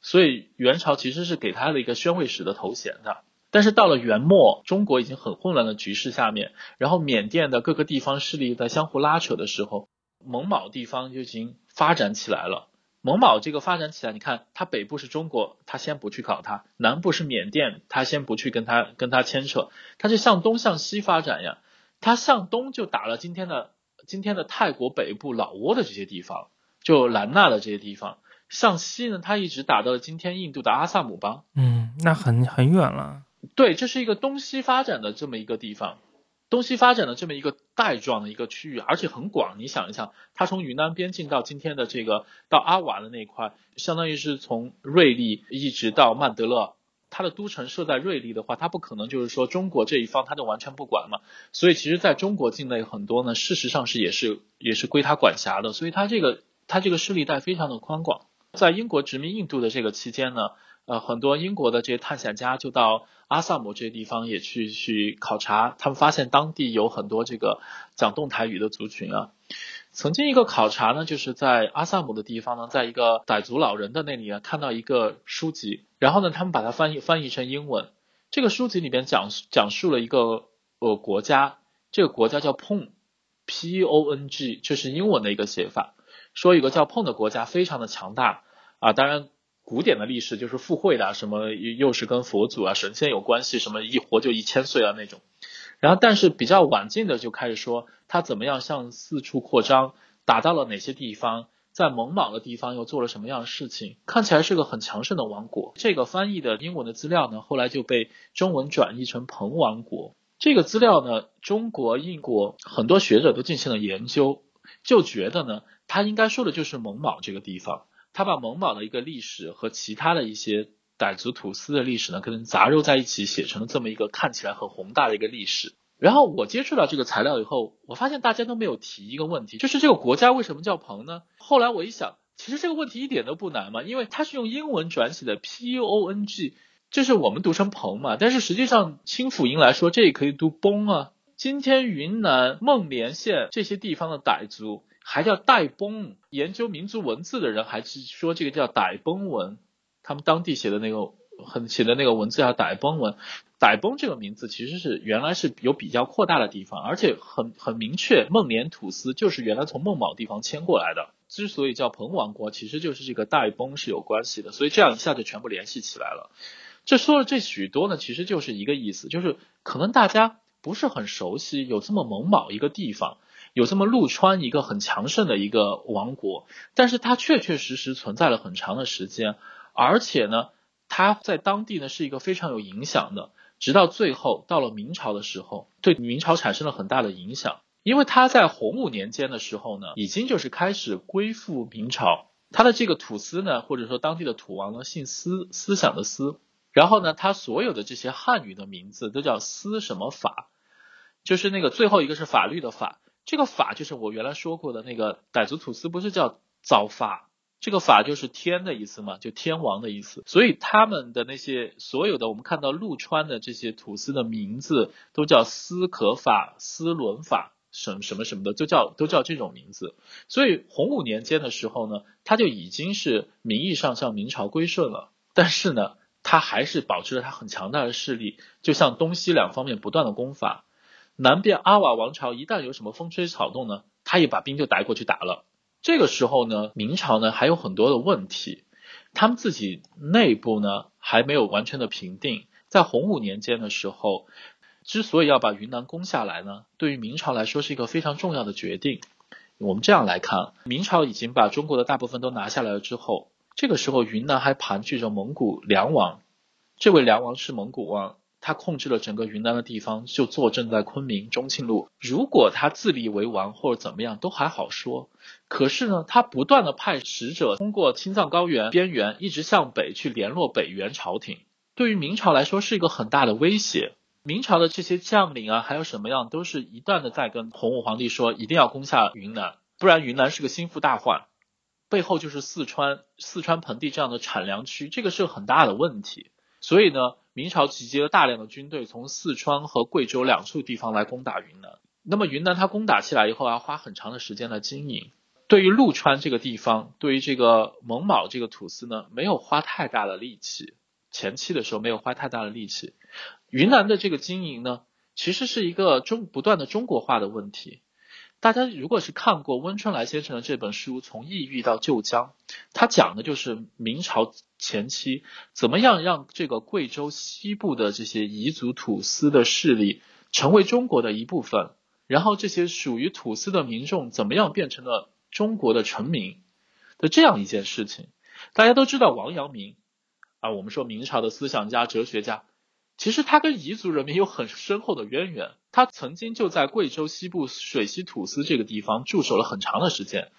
S2: 所以元朝其实是给他了一个宣慰使的头衔的，但是到了元末，中国已经很混乱的局势下面，然后缅甸的各个地方势力在相互拉扯的时候，蒙卯地方就已经发展起来了。蒙卯这个发展起来，你看它北部是中国，他先不去搞它；南部是缅甸，他先不去跟它跟它牵扯，它就向东向西发展呀。它向东就打了今天的今天的泰国北部老挝的这些地方，就兰纳的这些地方。向西呢，它一直打到了今天印度的阿萨姆邦。
S1: 嗯，那很很远了。
S2: 对，这是一个东西发展的这么一个地方，东西发展的这么一个带状的一个区域，而且很广。你想一想，它从云南边境到今天的这个到阿瓦的那一块，相当于是从瑞丽一直到曼德勒。它的都城设在瑞丽的话，它不可能就是说中国这一方它就完全不管嘛。所以其实在中国境内很多呢，事实上是也是也是归它管辖的。所以它这个它这个势力带非常的宽广。在英国殖民印度的这个期间呢，呃，很多英国的这些探险家就到阿萨姆这些地方也去去考察，他们发现当地有很多这个讲动台语的族群啊。曾经一个考察呢，就是在阿萨姆的地方呢，在一个傣族老人的那里呢，看到一个书籍，然后呢，他们把它翻译翻译成英文。这个书籍里边讲讲述了一个呃国家，这个国家叫 Pong，P O N G，这是英文的一个写法，说有个叫 Pong 的国家非常的强大。啊，当然，古典的历史就是附会的，什么又是跟佛祖啊、神仙有关系，什么一活就一千岁啊那种。然后，但是比较晚近的就开始说他怎么样向四处扩张，打到了哪些地方，在蒙莽的地方又做了什么样的事情，看起来是个很强盛的王国。这个翻译的英文的资料呢，后来就被中文转译成彭王国。这个资料呢，中国、英国很多学者都进行了研究，就觉得呢，他应该说的就是蒙莽这个地方。他把蒙堡的一个历史和其他的一些傣族土司的历史呢，可能杂糅在一起，写成了这么一个看起来很宏大的一个历史。然后我接触到这个材料以后，我发现大家都没有提一个问题，就是这个国家为什么叫彭呢？后来我一想，其实这个问题一点都不难嘛，因为它是用英文转写的 P U O N G，就是我们读成彭嘛，但是实际上清辅音来说，这也可以读崩啊。今天云南孟连县这些地方的傣族还叫傣崩，研究民族文字的人还是说这个叫傣崩文，他们当地写的那个很写的那个文字叫傣崩文。傣崩这个名字其实是原来是有比较扩大的地方，而且很很明确，孟连土司就是原来从孟卯地方迁过来的。之所以叫彭王国，其实就是这个傣崩是有关系的，所以这样一下就全部联系起来了。这说了这许多呢，其实就是一个意思，就是可能大家。不是很熟悉，有这么蒙卯一个地方，有这么陆川一个很强盛的一个王国，但是它确确实实存在了很长的时间，而且呢，它在当地呢是一个非常有影响的，直到最后到了明朝的时候，对明朝产生了很大的影响，因为他在洪武年间的时候呢，已经就是开始归附明朝，他的这个土司呢，或者说当地的土王呢，姓司，思想的思，然后呢，他所有的这些汉语的名字都叫司什么法。就是那个最后一个是法律的法，这个法就是我原来说过的那个傣族土司不是叫造法，这个法就是天的意思嘛，就天王的意思。所以他们的那些所有的我们看到陆川的这些土司的名字都叫思可法、思伦法什么什么什么的，就叫都叫这种名字。所以洪武年间的时候呢，他就已经是名义上向明朝归顺了，但是呢，他还是保持着他很强大的势力，就向东西两方面不断的攻伐。南边阿瓦王朝一旦有什么风吹草动呢，他也把兵就带过去打了。这个时候呢，明朝呢还有很多的问题，他们自己内部呢还没有完全的平定。在洪武年间的时候，之所以要把云南攻下来呢，对于明朝来说是一个非常重要的决定。我们这样来看，明朝已经把中国的大部分都拿下来了之后，这个时候云南还盘踞着蒙古梁王，这位梁王是蒙古王。他控制了整个云南的地方，就坐镇在昆明、中庆路。如果他自立为王或者怎么样，都还好说。可是呢，他不断的派使者通过青藏高原边缘，一直向北去联络北元朝廷，对于明朝来说是一个很大的威胁。明朝的这些将领啊，还有什么样，都是一段的在跟洪武皇帝说，一定要攻下云南，不然云南是个心腹大患，背后就是四川、四川盆地这样的产粮区，这个是很大的问题。所以呢。明朝集结了大量的军队，从四川和贵州两处地方来攻打云南。那么云南它攻打起来以后，要花很长的时间来经营。对于陆川这个地方，对于这个蒙卯这个土司呢，没有花太大的力气。前期的时候没有花太大的力气。云南的这个经营呢，其实是一个中不断的中国化的问题。大家如果是看过温春来先生的这本书《从异域到旧疆》，他讲的就是明朝前期怎么样让这个贵州西部的这些彝族土司的势力成为中国的一部分，然后这些属于土司的民众怎么样变成了中国的臣民的这样一件事情。大家都知道王阳明啊，我们说明朝的思想家、哲学家。其实他跟彝族人民有很深厚的渊源，他曾经就在贵州西部水西土司这个地方驻守了很长的时间，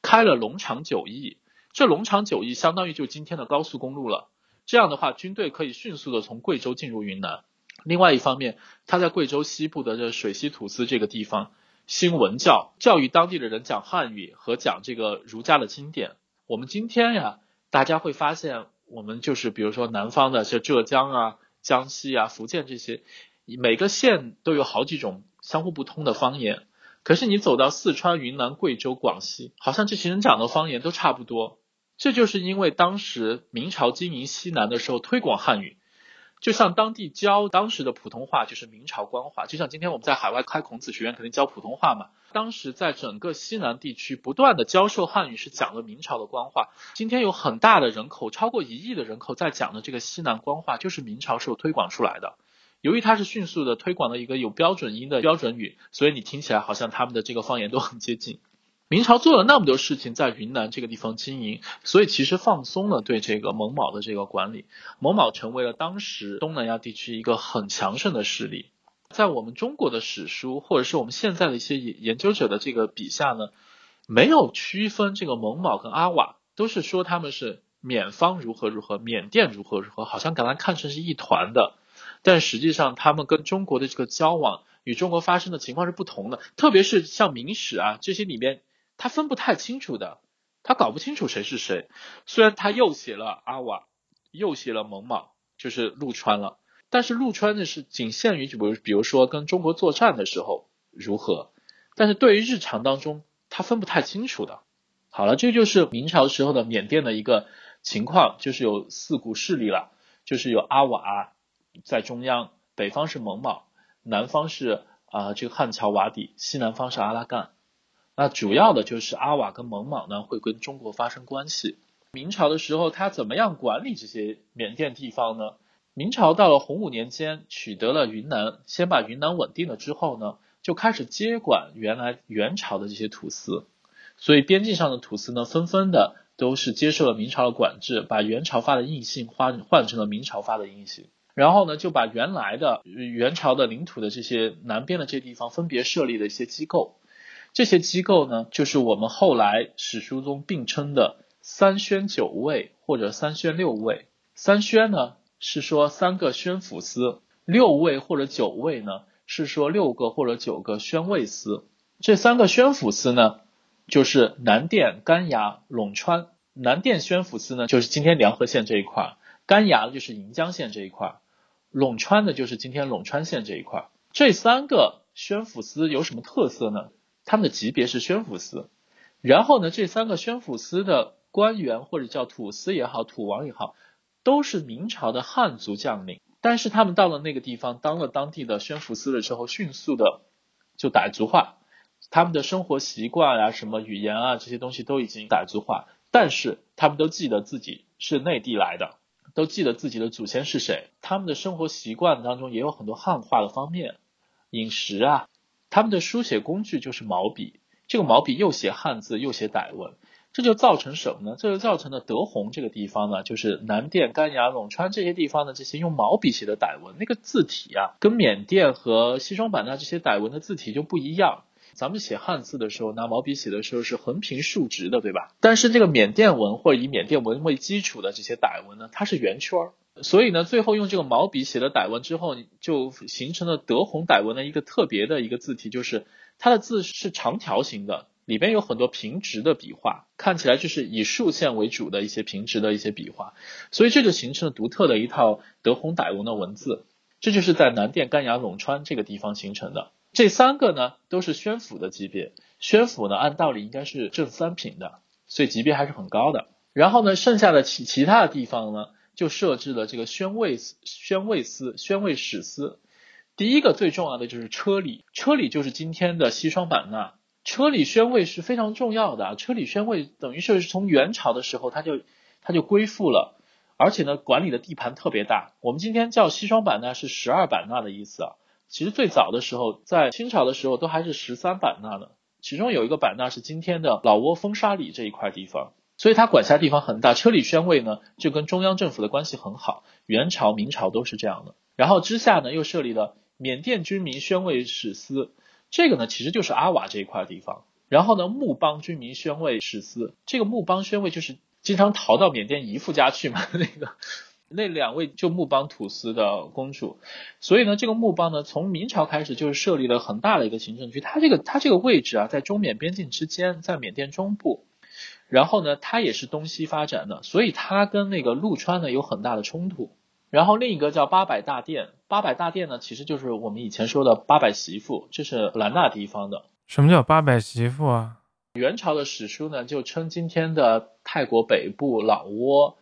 S2: 开了龙场九驿，这龙场九驿相当于就今天的高速公路了。这样的话，军队可以迅速的从贵州进入云南。另外一方面，他在贵州西部的这水西土司这个地方兴文教，教育当地的人讲汉语和讲这个儒家的经典。我们今天呀，大家会发现，我们就是比如说南方的像浙江啊。江西啊、福建这些，每个县都有好几种相互不通的方言。可是你走到四川、云南、贵州、广西，好像这些人讲的方言都差不多。这就是因为当时明朝经营西南的时候推广汉语。就像当地教当时的普通话就是明朝官话，就像今天我们在海外开孔子学院肯定教普通话嘛。当时在整个西南地区不断的教授汉语是讲的明朝的官话。今天有很大的人口，超过一亿的人口在讲的这个西南官话就是明朝时候推广出来的。由于它是迅速的推广了一个有标准音的标准语，所以你听起来好像他们的这个方言都很接近。明朝做了那么多事情在云南这个地方经营，所以其实放松了对这个蒙卯的这个管理，蒙卯成为了当时东南亚地区一个很强盛的势力。在我们中国的史书或者是我们现在的一些研究者的这个笔下呢，没有区分这个蒙卯跟阿瓦，都是说他们是缅方如何如何，缅甸如何如何，好像把它看成是一团的，但实际上他们跟中国的这个交往与中国发生的情况是不同的，特别是像明史啊这些里面，他分不太清楚的，他搞不清楚谁是谁。虽然他又写了阿瓦，又写了蒙莽，就是陆川了，但是陆川呢是仅限于，就比如比如说跟中国作战的时候如何，但是对于日常当中，他分不太清楚的。好了，这就是明朝时候的缅甸的一个情况，就是有四股势力了，就是有阿瓦在中央，北方是蒙莽，南方是啊这个汉乔瓦底，西南方是阿拉干。那主要的就是阿瓦跟蒙莽呢会跟中国发生关系。明朝的时候，他怎么样管理这些缅甸地方呢？明朝到了洪武年间，取得了云南，先把云南稳定了之后呢，就开始接管原来元朝的这些土司。所以边境上的土司呢，纷纷的都是接受了明朝的管制，把元朝发的印信换换成了明朝发的印信，然后呢，就把原来的元朝的领土的这些南边的这地方分别设立了一些机构，这些机构呢，就是我们后来史书中并称的三宣九卫或者三宣六卫。三宣呢是说三个宣抚司，六卫或者九卫呢是说六个或者九个宣慰司。这三个宣抚司呢。就是南甸、干崖、陇川。南甸宣抚司呢，就是今天梁河县这一块儿；甘崖就是盈江县这一块儿；陇川呢，就是今天陇川县这一块儿。这三个宣抚司有什么特色呢？他们的级别是宣抚司。然后呢，这三个宣抚司的官员或者叫土司也好、土王也好，都是明朝的汉族将领。但是他们到了那个地方当了当地的宣抚司的时候，迅速的就傣族化。他们的生活习惯啊，什么语言啊，这些东西都已经傣族化，但是他们都记得自己是内地来的，都记得自己的祖先是谁。他们的生活习惯当中也有很多汉化的方面，饮食啊，他们的书写工具就是毛笔，这个毛笔又写汉字又写傣文，这就造成什么呢？这就造成了德宏这个地方呢，就是南甸、甘崖、陇川这些地方的这些用毛笔写的傣文，那个字体啊，跟缅甸和西双版纳这些傣文的字体就不一样。咱们写汉字的时候，拿毛笔写的时候是横平竖直的，对吧？但是这个缅甸文或者以缅甸文为基础的这些傣文呢，它是圆圈儿。所以呢，最后用这个毛笔写了傣文之后，就形成了德宏傣文的一个特别的一个字体，就是它的字是长条形的，里边有很多平直的笔画，看起来就是以竖线为主的一些平直的一些笔画，所以这就形成了独特的一套德宏傣文的文字。这就是在南甸、干崖、陇川这个地方形成的。这三个呢都是宣抚的级别，宣抚呢按道理应该是正三品的，所以级别还是很高的。然后呢，剩下的其其他的地方呢，就设置了这个宣慰司宣慰司、宣慰使司。第一个最重要的就是车里，车里就是今天的西双版纳。车里宣慰是非常重要的，车里宣慰等于是从元朝的时候它就它就归附了，而且呢管理的地盘特别大。我们今天叫西双版纳是十二版纳的意思啊。其实最早的时候，在清朝的时候都还是十三版纳呢，其中有一个版纳是今天的老挝风沙里这一块地方，所以它管辖地方很大。车里宣慰呢，就跟中央政府的关系很好，元朝、明朝都是这样的。然后之下呢，又设立了缅甸军民宣慰使司，这个呢其实就是阿瓦这一块地方。然后呢，木邦军民宣慰使司，这个木邦宣慰就是经常逃到缅甸姨父家去嘛，那个。那两位就木邦土司的公主，所以呢，这个木邦呢，从明朝开始就是设立了很大的一个行政区。它这个它这个位置啊，在中缅边境之间，在缅甸中部。然后呢，它也是东西发展的，所以它跟那个陆川呢有很大的冲突。然后另一个叫八百大殿，八百大殿呢，其实就是我们以前说的八百媳妇，这是兰纳地方的。
S1: 什么叫八百媳妇啊？
S2: 元朝的史书呢，就称今天的泰国北部老挝。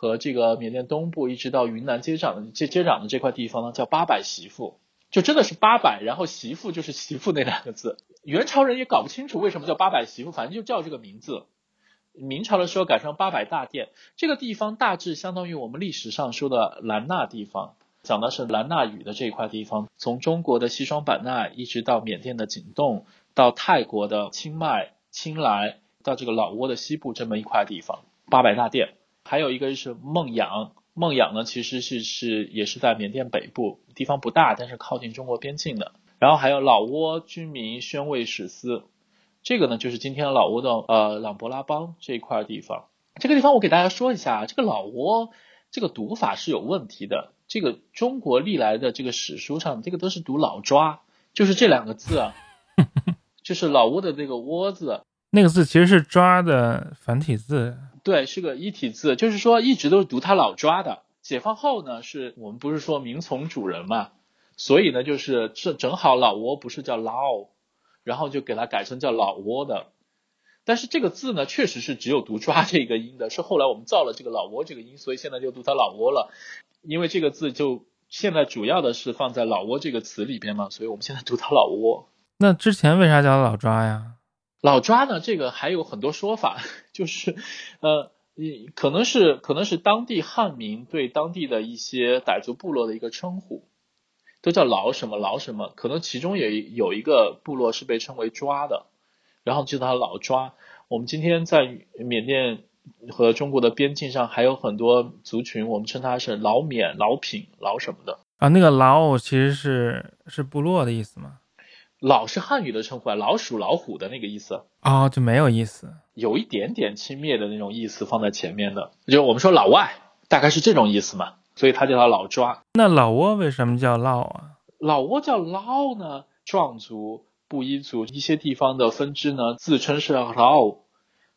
S2: 和这个缅甸东部一直到云南接壤的接接壤的这块地方呢，叫八百媳妇，就真的是八百，然后媳妇就是媳妇那两个字。元朝人也搞不清楚为什么叫八百媳妇，反正就叫这个名字。明朝的时候改成八百大殿，这个地方大致相当于我们历史上说的兰纳地方，讲的是兰纳语的这一块地方，从中国的西双版纳一直到缅甸的景栋，到泰国的清迈、清莱，到这个老挝的西部这么一块地方，八百大殿。还有一个是孟养，孟养呢其实是是也是在缅甸北部，地方不大，但是靠近中国边境的。然后还有老挝军民宣慰使司，这个呢就是今天老挝的呃朗勃拉邦这一块地方。这个地方我给大家说一下，这个老挝这个读法是有问题的。这个中国历来的这个史书上，这个都是读老抓，就是这两个字啊，就是老挝的这个窝字，
S1: 那个字其实是抓的繁体字，
S2: 对，是个一体字，就是说一直都是读它老抓的。解放后呢，是我们不是说民从主人嘛，所以呢，就是这正好老挝不是叫老，然后就给它改成叫老挝的。但是这个字呢，确实是只有读抓这个音的，是后来我们造了这个老挝这个音，所以现在就读它老挝了。因为这个字就现在主要的是放在老挝这个词里边嘛，所以我们现在读它老挝。
S1: 那之前为啥叫老抓呀？
S2: 老抓呢，这个还有很多说法，就是呃，可能是可能是当地汉民对当地的一些傣族部落的一个称呼，都叫老什么老什么，可能其中也有一个部落是被称为抓的。然后就叫他老抓，我们今天在缅甸和中国的边境上还有很多族群，我们称它是老缅、老品、老什么的
S1: 啊。那个老其实是是部落的意思吗？
S2: 老是汉语的称呼啊，老鼠、老虎的那个意思
S1: 啊，就没有意思，
S2: 有一点点轻蔑的那种意思放在前面的，就我们说老外大概是这种意思嘛，所以他叫他老抓。
S1: 那老挝为什么叫嫪啊？
S2: 老挝叫嫪呢？壮族。布依族一些地方的分支呢，自称是辽，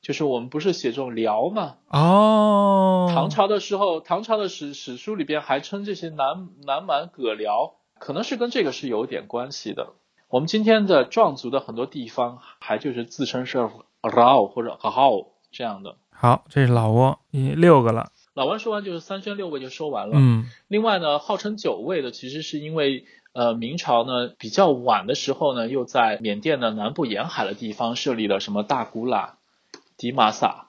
S2: 就是我们不是写这种辽吗？
S1: 哦，
S2: 唐朝的时候，唐朝的史史书里边还称这些南南蛮葛辽，可能是跟这个是有点关系的。我们今天的壮族的很多地方还就是自称是辽或者好这样的。
S1: 好，这是老挝，你六个了。
S2: 老王说完就是三宣六卫就说完了。
S1: 嗯，
S2: 另外呢，号称九卫的其实是因为。呃，明朝呢比较晚的时候呢，又在缅甸的南部沿海的地方设立了什么大古拉、迪玛萨、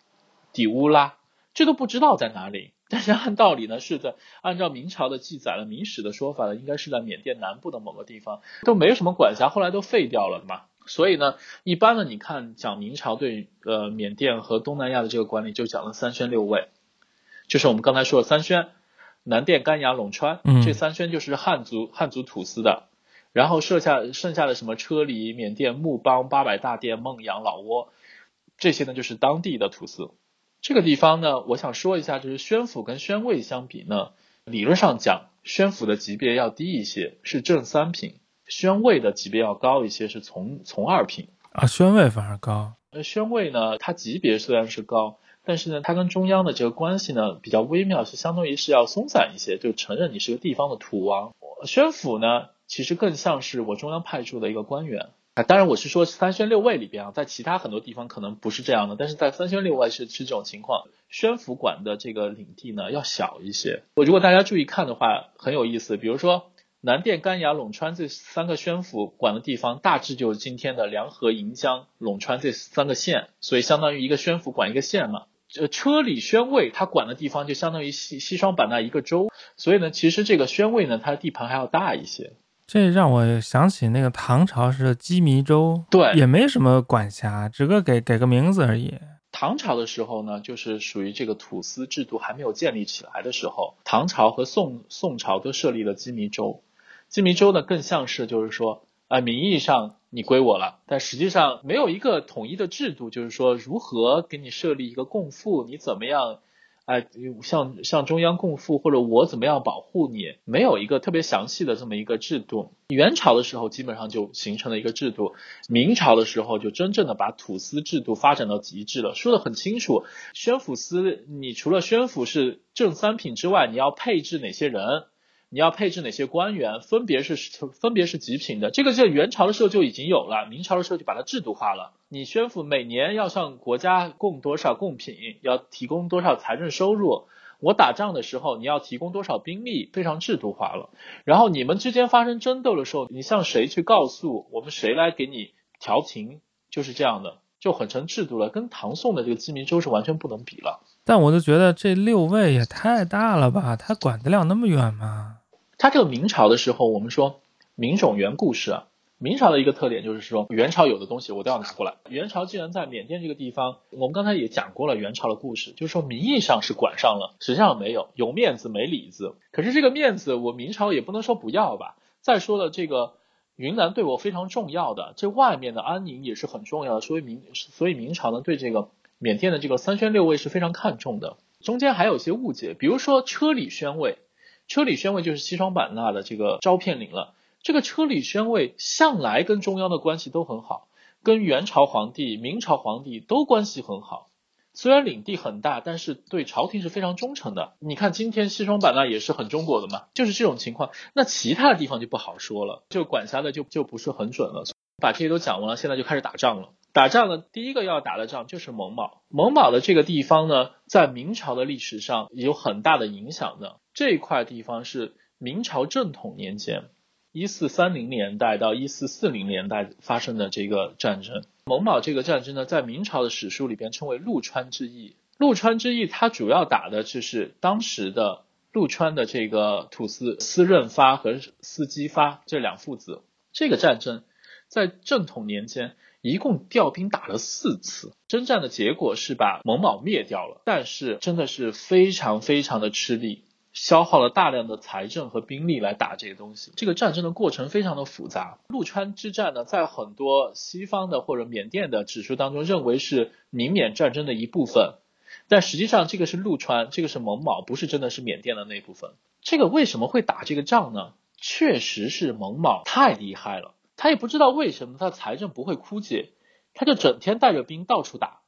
S2: 底乌拉，这都不知道在哪里。但是按道理呢，是在按照明朝的记载了，明史的说法呢，应该是在缅甸南部的某个地方，都没有什么管辖，后来都废掉了嘛。所以呢，一般呢，你看讲明朝对呃缅甸和东南亚的这个管理，就讲了三宣六卫，就是我们刚才说的三宣。南甸、甘崖、陇川，这三宣就是汉族汉族土司的，然后剩下剩下的什么车厘、缅甸、木邦、八百大殿、孟阳、老挝，这些呢就是当地的土司。这个地方呢，我想说一下，就是宣府跟宣慰相比呢，理论上讲，宣府的级别要低一些，是正三品；宣慰的级别要高一些，是从从二品。
S1: 啊，宣慰反而高。
S2: 呃，宣慰呢，它级别虽然是高。但是呢，它跟中央的这个关系呢比较微妙，是相当于是要松散一些，就承认你是个地方的土王。宣府呢，其实更像是我中央派驻的一个官员啊。当然，我是说三宣六卫里边啊，在其他很多地方可能不是这样的，但是在三宣六卫是是这种情况。宣府管的这个领地呢要小一些。我如果大家注意看的话，很有意思。比如说南甸、甘崖、陇川这三个宣府管的地方，大致就是今天的梁河、盈江、陇川这三个县，所以相当于一个宣府管一个县嘛。这车里宣慰他管的地方就相当于西西双版纳一个州，所以呢，其实这个宣慰呢，它的地盘还要大一些。
S1: 这让我想起那个唐朝时的羁縻州，
S2: 对，
S1: 也没什么管辖，只个给给个名字而已。
S2: 唐朝的时候呢，就是属于这个土司制度还没有建立起来的时候，唐朝和宋宋朝都设立了羁縻州，羁縻州呢更像是就是说。啊，名义上你归我了，但实际上没有一个统一的制度，就是说如何给你设立一个共富，你怎么样，哎，向向中央共富，或者我怎么样保护你，没有一个特别详细的这么一个制度。元朝的时候基本上就形成了一个制度，明朝的时候就真正的把土司制度发展到极致了，说的很清楚，宣抚司你除了宣抚是正三品之外，你要配置哪些人？你要配置哪些官员，分别是分别是极品的，这个在元朝的时候就已经有了，明朝的时候就把它制度化了。你宣府每年要向国家供多少贡品，要提供多少财政收入，我打仗的时候你要提供多少兵力，非常制度化了。然后你们之间发生争斗的时候，你向谁去告诉我们，谁来给你调停，就是这样的，就很成制度了，跟唐宋的这个羁縻州是完全不能比了。
S1: 但我就觉得这六位也太大了吧，他管得了那么远吗？
S2: 它这个明朝的时候，我们说明种元故事啊。明朝的一个特点就是说，元朝有的东西我都要拿过来。元朝既然在缅甸这个地方，我们刚才也讲过了元朝的故事，就是说名义上是管上了，实际上没有，有面子没里子。可是这个面子，我明朝也不能说不要吧。再说了，这个云南对我非常重要的，这外面的安宁也是很重要的，所以明所以明朝呢对这个缅甸的这个三宣六卫是非常看重的。中间还有一些误解，比如说车里宣卫，车里宣慰就是西双版纳的这个招片领了。这个车里宣慰向来跟中央的关系都很好，跟元朝皇帝、明朝皇帝都关系很好。虽然领地很大，但是对朝廷是非常忠诚的。你看，今天西双版纳也是很中国的嘛，就是这种情况。那其他的地方就不好说了，就管辖的就就不是很准了。把这些都讲完了，现在就开始打仗了。打仗呢，第一个要打的仗就是蒙卯。蒙卯的这个地方呢，在明朝的历史上有很大的影响的。这块地方是明朝正统年间，一四三零年代到一四四零年代发生的这个战争。蒙卯这个战争呢，在明朝的史书里边称为陆川之役。陆川之役，它主要打的就是当时的陆川的这个土司司任发和司机发这两父子。这个战争在正统年间。一共调兵打了四次，征战的结果是把蒙卯灭掉了，但是真的是非常非常的吃力，消耗了大量的财政和兵力来打这些东西。这个战争的过程非常的复杂。陆川之战呢，在很多西方的或者缅甸的指数当中认为是明缅战争的一部分，但实际上这个是陆川，这个是蒙卯，不是真的是缅甸的那部分。这个为什么会打这个仗呢？确实是蒙卯太厉害了。他也不知道为什么他财政不会枯竭，他就整天带着兵到处打。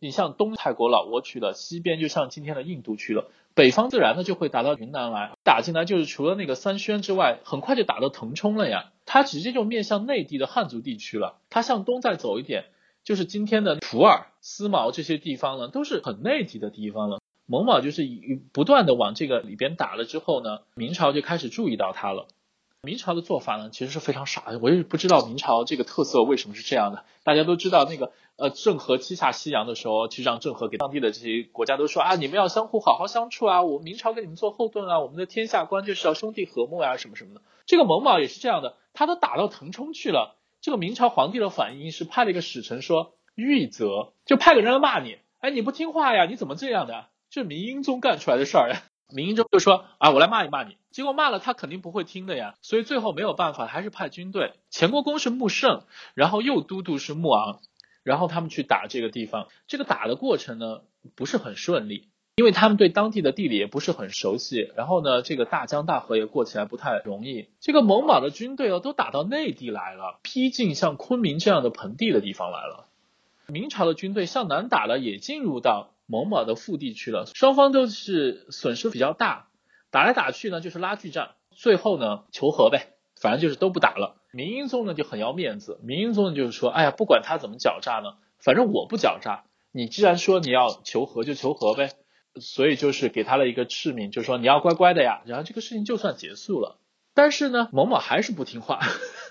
S2: 你像东泰国老挝去了，西边就像今天的印度去了，北方自然呢就会打到云南来，打进来就是除了那个三宣之外，很快就打到腾冲了呀。他直接就面向内地的汉族地区了。他向东再走一点，就是今天的普洱、思茅这些地方呢，都是很内地的地方了。蒙卯就是以不断的往这个里边打了之后呢，明朝就开始注意到他了。明朝的做法呢，其实是非常傻的。我也不知道明朝这个特色为什么是这样的。大家都知道，那个呃郑和七下西洋的时候，其实让郑和给当地的这些国家都说啊，你们要相互好好相处啊，我明朝给你们做后盾啊，我们的天下观就是要兄弟和睦啊，什么什么的。这个蒙卯也是这样的，他都打到腾冲去了，这个明朝皇帝的反应是派了一个使臣说玉泽，就派个人来骂你，哎，你不听话呀，你怎么这样的？这是明英宗干出来的事儿呀。明英宗就说啊，我来骂一骂你。结果骂了他肯定不会听的呀，所以最后没有办法，还是派军队。前国公是穆圣，然后右都督是穆昂，然后他们去打这个地方。这个打的过程呢不是很顺利，因为他们对当地的地理也不是很熟悉。然后呢，这个大江大河也过起来不太容易。这个蒙卯的军队哦，都打到内地来了，逼近像昆明这样的盆地的地方来了。明朝的军队向南打了，也进入到。某某的腹地去了，双方都是损失比较大，打来打去呢就是拉锯战，最后呢求和呗，反正就是都不打了。明英宗呢就很要面子，明英宗呢就是说，哎呀，不管他怎么狡诈呢，反正我不狡诈，你既然说你要求和就求和呗，所以就是给他了一个敕命，就是说你要乖乖的呀，然后这个事情就算结束了。但是呢，某某还是不听话，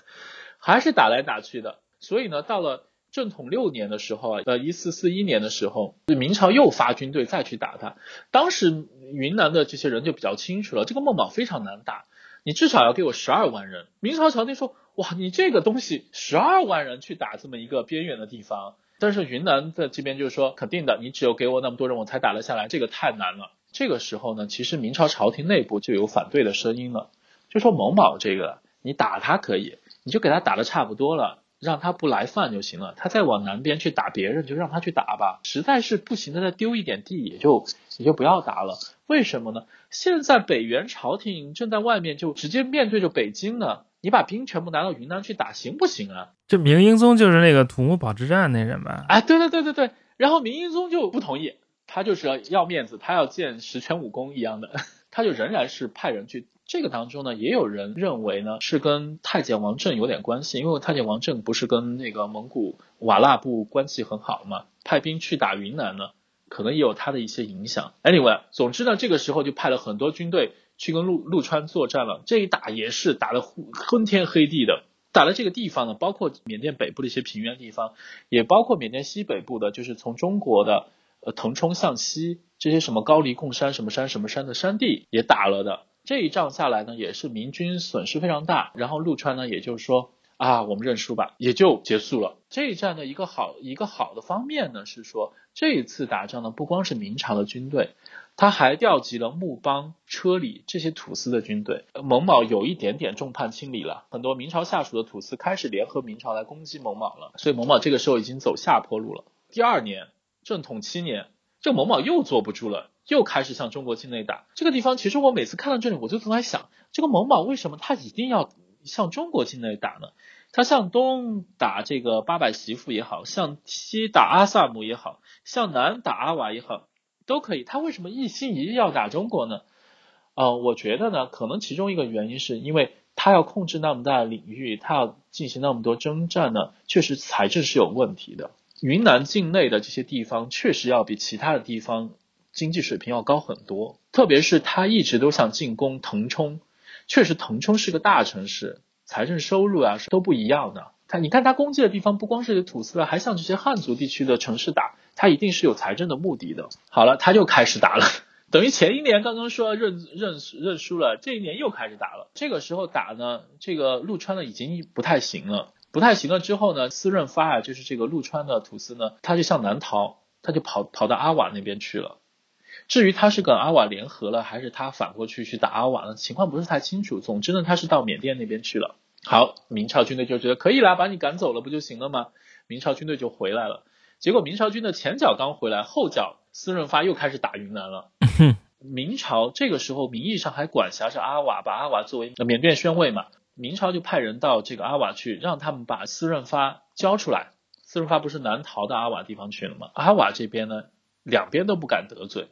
S2: 还是打来打去的，所以呢到了。正统六年的时候啊，呃，一四四一年的时候，明朝又发军队再去打他。当时云南的这些人就比较清楚了，这个孟卯非常难打，你至少要给我十二万人。明朝朝廷说，哇，你这个东西十二万人去打这么一个边远的地方，但是云南的这边就是说，肯定的，你只有给我那么多人，我才打得下来，这个太难了。这个时候呢，其实明朝朝廷内部就有反对的声音了，就说蒙卯这个，你打他可以，你就给他打的差不多了。让他不来犯就行了，他再往南边去打别人，就让他去打吧。实在是不行的，再丢一点地，也就也就不要打了。为什么呢？现在北元朝廷正在外面，就直接面对着北京呢。你把兵全部拿到云南去打，行不行啊？
S1: 这明英宗就是那个土木堡之战那人吧？
S2: 哎，对对对对对。然后明英宗就不同意，他就是要面子，他要见十全武功一样的，他就仍然是派人去。这个当中呢，也有人认为呢是跟太监王振有点关系，因为太监王振不是跟那个蒙古瓦剌部关系很好嘛，派兵去打云南呢，可能也有他的一些影响。Anyway，总之呢，这个时候就派了很多军队去跟陆陆川作战了，这一打也是打得昏天黑地的。打的这个地方呢，包括缅甸北部的一些平原地方，也包括缅甸西北部的，就是从中国的呃腾冲向西这些什么高黎贡山什么山什么山的山地也打了的。这一仗下来呢，也是明军损失非常大，然后陆川呢，也就是说啊，我们认输吧，也就结束了。这一战的一个好一个好的方面呢，是说这一次打仗呢，不光是明朝的军队，他还调集了木邦、车里这些土司的军队。蒙某有一点点众叛亲离了，很多明朝下属的土司开始联合明朝来攻击蒙某了，所以蒙某这个时候已经走下坡路了。第二年，正统七年，这蒙某又坐不住了，又开始向中国境内打。这个地方，其实我每次看到这里，我就总在想，这个蒙邈为什么他一定要向中国境内打呢？他向东打这个八百媳妇也好，向西打阿萨姆也好，向南打阿瓦也好，都可以。他为什么一心一意要打中国呢？呃，我觉得呢，可能其中一个原因是因为他要控制那么大的领域，他要进行那么多征战呢，确实财政是有问题的。云南境内的这些地方确实要比其他的地方经济水平要高很多，特别是他一直都想进攻腾冲，确实腾冲是个大城市。财政收入啊都不一样的。他你看他攻击的地方不光是土司了，还向这些汉族地区的城市打，他一定是有财政的目的的。好了，他就开始打了，等于前一年刚刚说认认认输了，这一年又开始打了。这个时候打呢，这个陆川呢已经不太行了，不太行了之后呢，司润发啊就是这个陆川的土司呢，他就向南逃，他就跑跑到阿瓦那边去了。至于他是跟阿瓦联合了，还是他反过去去打阿瓦呢？情况不是太清楚。总之呢，他是到缅甸那边去了。好，明朝军队就觉得可以啦，把你赶走了不就行了吗？明朝军队就回来了。结果明朝军的前脚刚回来，后脚司润发又开始打云南了。明朝这个时候名义上还管辖着阿瓦，把阿瓦作为缅甸宣慰嘛。明朝就派人到这个阿瓦去，让他们把司润发交出来。司润发不是南逃到阿瓦地方去了吗？阿瓦这边呢，两边都不敢得罪。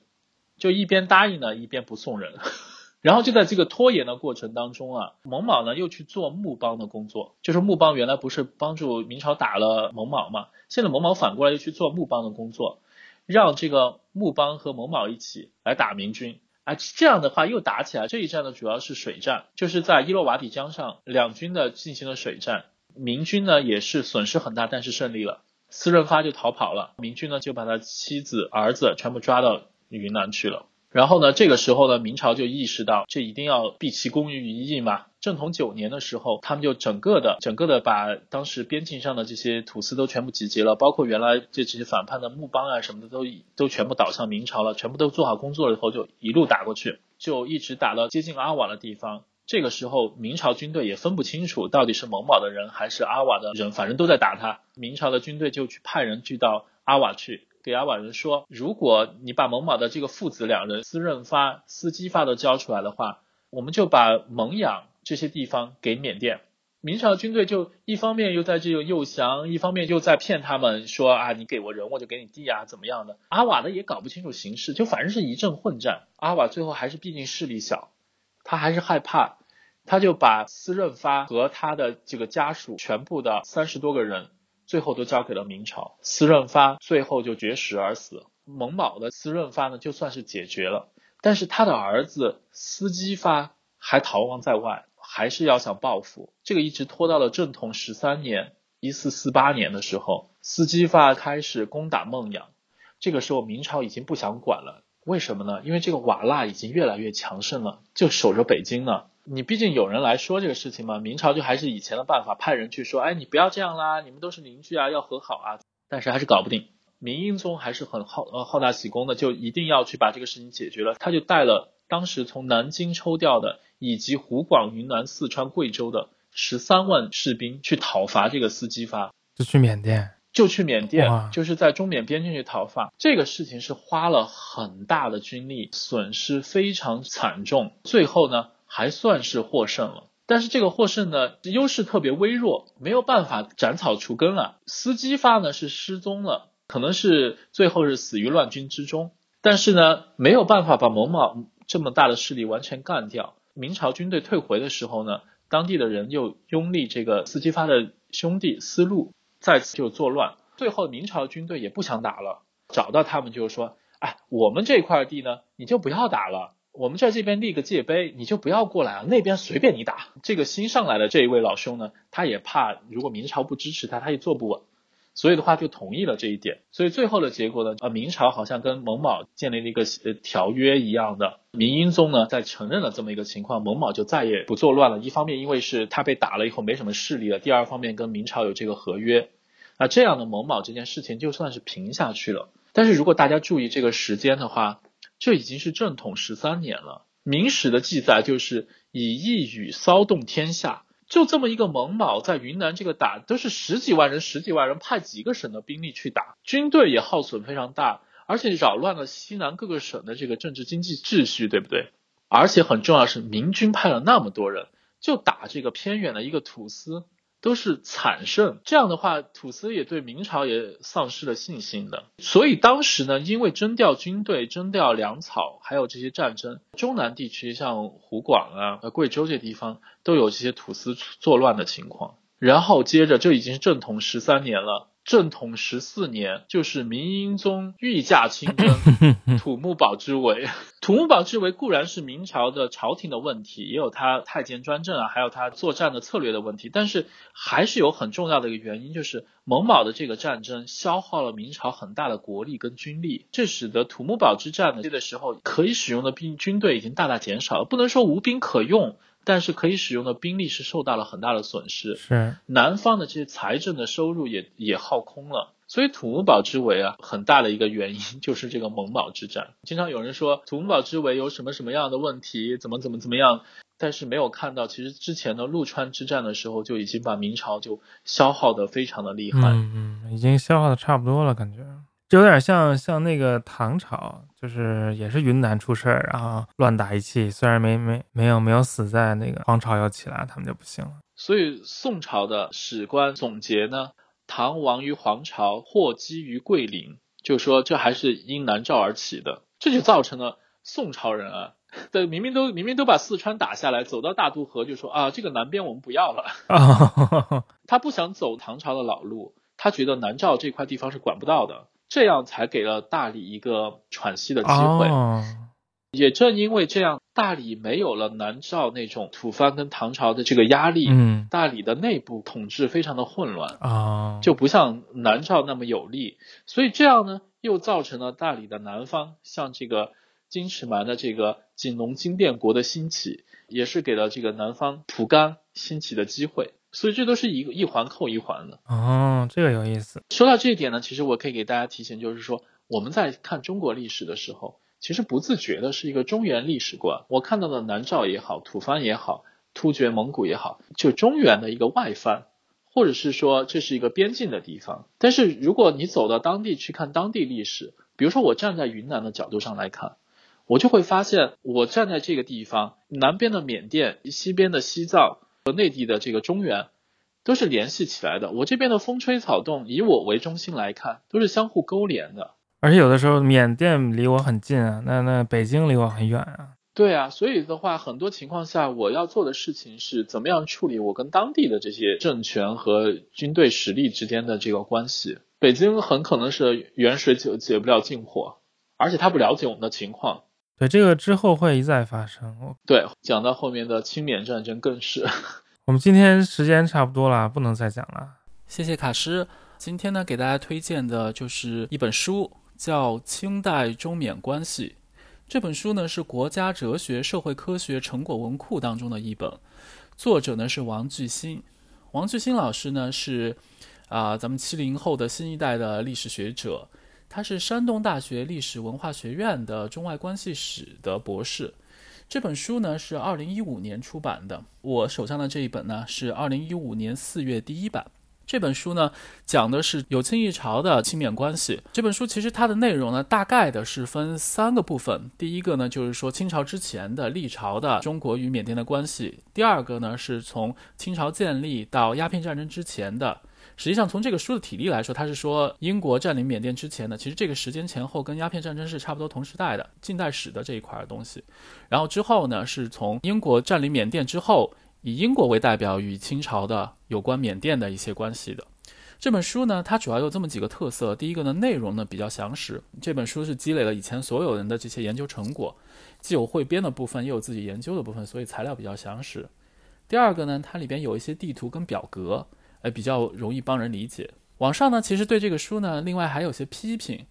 S2: 就一边答应呢，一边不送人，然后就在这个拖延的过程当中啊，蒙邈呢又去做木邦的工作，就是木邦原来不是帮助明朝打了蒙邈嘛，现在蒙邈反过来又去做木邦的工作，让这个木邦和蒙邈一起来打明军，啊，这样的话又打起来。这一战呢主要是水战，就是在伊洛瓦底江上两军的进行了水战，明军呢也是损失很大，但是胜利了，斯润发就逃跑了，明军呢就把他妻子儿子全部抓到。云南去了，然后呢，这个时候呢，明朝就意识到这一定要毕其功于一役嘛。正统九年的时候，他们就整个的、整个的把当时边境上的这些土司都全部集结了，包括原来这这些反叛的木邦啊什么的，都都全部倒向明朝了，全部都做好工作了以后，就一路打过去，就一直打到接近阿瓦的地方。这个时候，明朝军队也分不清楚到底是蒙邈的人还是阿瓦的人，反正都在打他。明朝的军队就去派人去到阿瓦去。给阿瓦人说，如果你把蒙马的这个父子两人司润发、司机发都交出来的话，我们就把蒙养这些地方给缅甸。明朝军队就一方面又在这个诱降，一方面又在骗他们说啊，你给我人我就给你地啊，怎么样的？阿瓦的也搞不清楚形势，就反正是一阵混战。阿瓦最后还是毕竟势力小，他还是害怕，他就把司润发和他的这个家属全部的三十多个人。最后都交给了明朝，司润发最后就绝食而死。蒙邈的司润发呢，就算是解决了，但是他的儿子司机发还逃亡在外，还是要想报复。这个一直拖到了正统十三年（一四四八年）的时候，司机发开始攻打孟阳。这个时候明朝已经不想管了，为什么呢？因为这个瓦剌已经越来越强盛了，就守着北京呢。你毕竟有人来说这个事情嘛，明朝就还是以前的办法，派人去说，哎，你不要这样啦，你们都是邻居啊，要和好啊。但是还是搞不定。明英宗还是很好呃好大喜功的，就一定要去把这个事情解决了。他就带了当时从南京抽调的，以及湖广、云南、四川、贵州的十三万士兵去讨伐这个司机发，
S1: 就去缅甸，
S2: 就去缅甸，就是在中缅边境去讨伐。这个事情是花了很大的军力，损失非常惨重。最后呢？还算是获胜了，但是这个获胜呢，优势特别微弱，没有办法斩草除根了。司机发呢是失踪了，可能是最后是死于乱军之中，但是呢没有办法把蒙邈这么大的势力完全干掉。明朝军队退回的时候呢，当地的人又拥立这个司机发的兄弟司路，再次就作乱。最后明朝军队也不想打了，找到他们就是说，哎，我们这块地呢，你就不要打了。我们在这边立个界碑，你就不要过来啊！那边随便你打。这个新上来的这一位老兄呢，他也怕如果明朝不支持他，他也坐不稳，所以的话就同意了这一点。所以最后的结果呢，呃，明朝好像跟蒙邈建立了一个呃条约一样的。明英宗呢，在承认了这么一个情况，蒙邈就再也不作乱了。一方面因为是他被打了以后没什么势力了，第二方面跟明朝有这个合约，那这样的蒙邈这件事情就算是平下去了。但是如果大家注意这个时间的话，这已经是正统十三年了。明史的记载就是以一语骚动天下，就这么一个蒙卯在云南这个打，都是十几万人、十几万人派几个省的兵力去打，军队也耗损非常大，而且扰乱了西南各个省的这个政治经济秩序，对不对？而且很重要是，明军派了那么多人，就打这个偏远的一个土司。都是惨胜，这样的话，土司也对明朝也丧失了信心的。所以当时呢，因为征调军队、征调粮草，还有这些战争，中南地区像湖广啊、贵州这地方都有这些土司作乱的情况。然后接着，就已经是正统十三年了。正统十四年，就是明英宗御驾亲征 土木堡之围。土木堡之围固然是明朝的朝廷的问题，也有他太监专政啊，还有他作战的策略的问题。但是还是有很重要的一个原因，就是蒙堡的这个战争消耗了明朝很大的国力跟军力，这使得土木堡之战的这个时候可以使用的兵军队已经大大减少了，不能说无兵可用。但是可以使用的兵力是受到了很大的损失，
S1: 是
S2: 南方的这些财政的收入也也耗空了，所以土木堡之围啊，很大的一个原因 就是这个蒙堡之战。经常有人说土木堡之围有什么什么样的问题，怎么怎么怎么样，但是没有看到其实之前的陆川之战的时候就已经把明朝就消耗的非常的厉害，
S1: 嗯嗯，已经消耗的差不多了，感觉。就有点像像那个唐朝，就是也是云南出事儿，然后乱打一气，虽然没没没有没有死在那个黄巢要起来，他们就不行了。
S2: 所以宋朝的史官总结呢，唐亡于黄朝，祸基于桂林，就说这还是因南诏而起的，这就造成了宋朝人啊，对，明明都明明都把四川打下来，走到大渡河就说啊，这个南边我们不要了，他不想走唐朝的老路，他觉得南诏这块地方是管不到的。这样才给了大理一个喘息的机会。也正因为这样，大理没有了南诏那种吐蕃跟唐朝的这个压力。
S1: 嗯，
S2: 大理的内部统治非常的混乱
S1: 啊，
S2: 就不像南诏那么有利。所以这样呢，又造成了大理的南方，像这个金翅蛮的这个锦龙金殿国的兴起，也是给了这个南方蒲甘兴起的机会。所以这都是一个一环扣一环的
S1: 哦，这个有意思。
S2: 说到这一点呢，其实我可以给大家提醒，就是说我们在看中国历史的时候，其实不自觉的是一个中原历史观。我看到的南诏也好，吐蕃也好，突厥蒙古也好，就中原的一个外藩，或者是说这是一个边境的地方。但是如果你走到当地去看当地历史，比如说我站在云南的角度上来看，我就会发现，我站在这个地方，南边的缅甸，西边的西藏。和内地的这个中原都是联系起来的。我这边的风吹草动，以我为中心来看，都是相互勾连的。
S1: 而且有的时候缅甸离我很近啊，那那北京离我很远啊。
S2: 对啊，所以的话，很多情况下我要做的事情是怎么样处理我跟当地的这些政权和军队实力之间的这个关系。北京很可能是远水解解不了近火，而且他不了解我们的情况。
S1: 对这个之后会一再发生。
S2: 对，讲到后面的清缅战争更是。
S1: 我们今天时间差不多了，不能再讲了。
S3: 谢谢卡诗。今天呢，给大家推荐的就是一本书，叫《清代中缅关系》。这本书呢是国家哲学社会科学成果文库当中的一本，作者呢是王巨新。王巨新老师呢是啊，咱们七零后的新一代的历史学者。他是山东大学历史文化学院的中外关系史的博士。这本书呢是二零一五年出版的，我手上的这一本呢是二零一五年四月第一版。这本书呢讲的是有清一朝的清缅关系。这本书其实它的内容呢大概的是分三个部分。第一个呢就是说清朝之前的历朝的中国与缅甸的关系。第二个呢是从清朝建立到鸦片战争之前的。实际上，从这个书的体例来说，它是说英国占领缅甸之前呢，其实这个时间前后跟鸦片战争是差不多同时代的近代史的这一块的东西。然后之后呢，是从英国占领缅甸之后，以英国为代表与清朝的有关缅甸的一些关系的。这本书呢，它主要有这么几个特色：第一个呢，内容呢比较详实，这本书是积累了以前所有人的这些研究成果，既有汇编的部分，又有自己研究的部分，所以材料比较详实。第二个呢，它里边有一些地图跟表格。呃，比较容易帮人理解。网上呢，其实对这个书呢，另外还有些批评。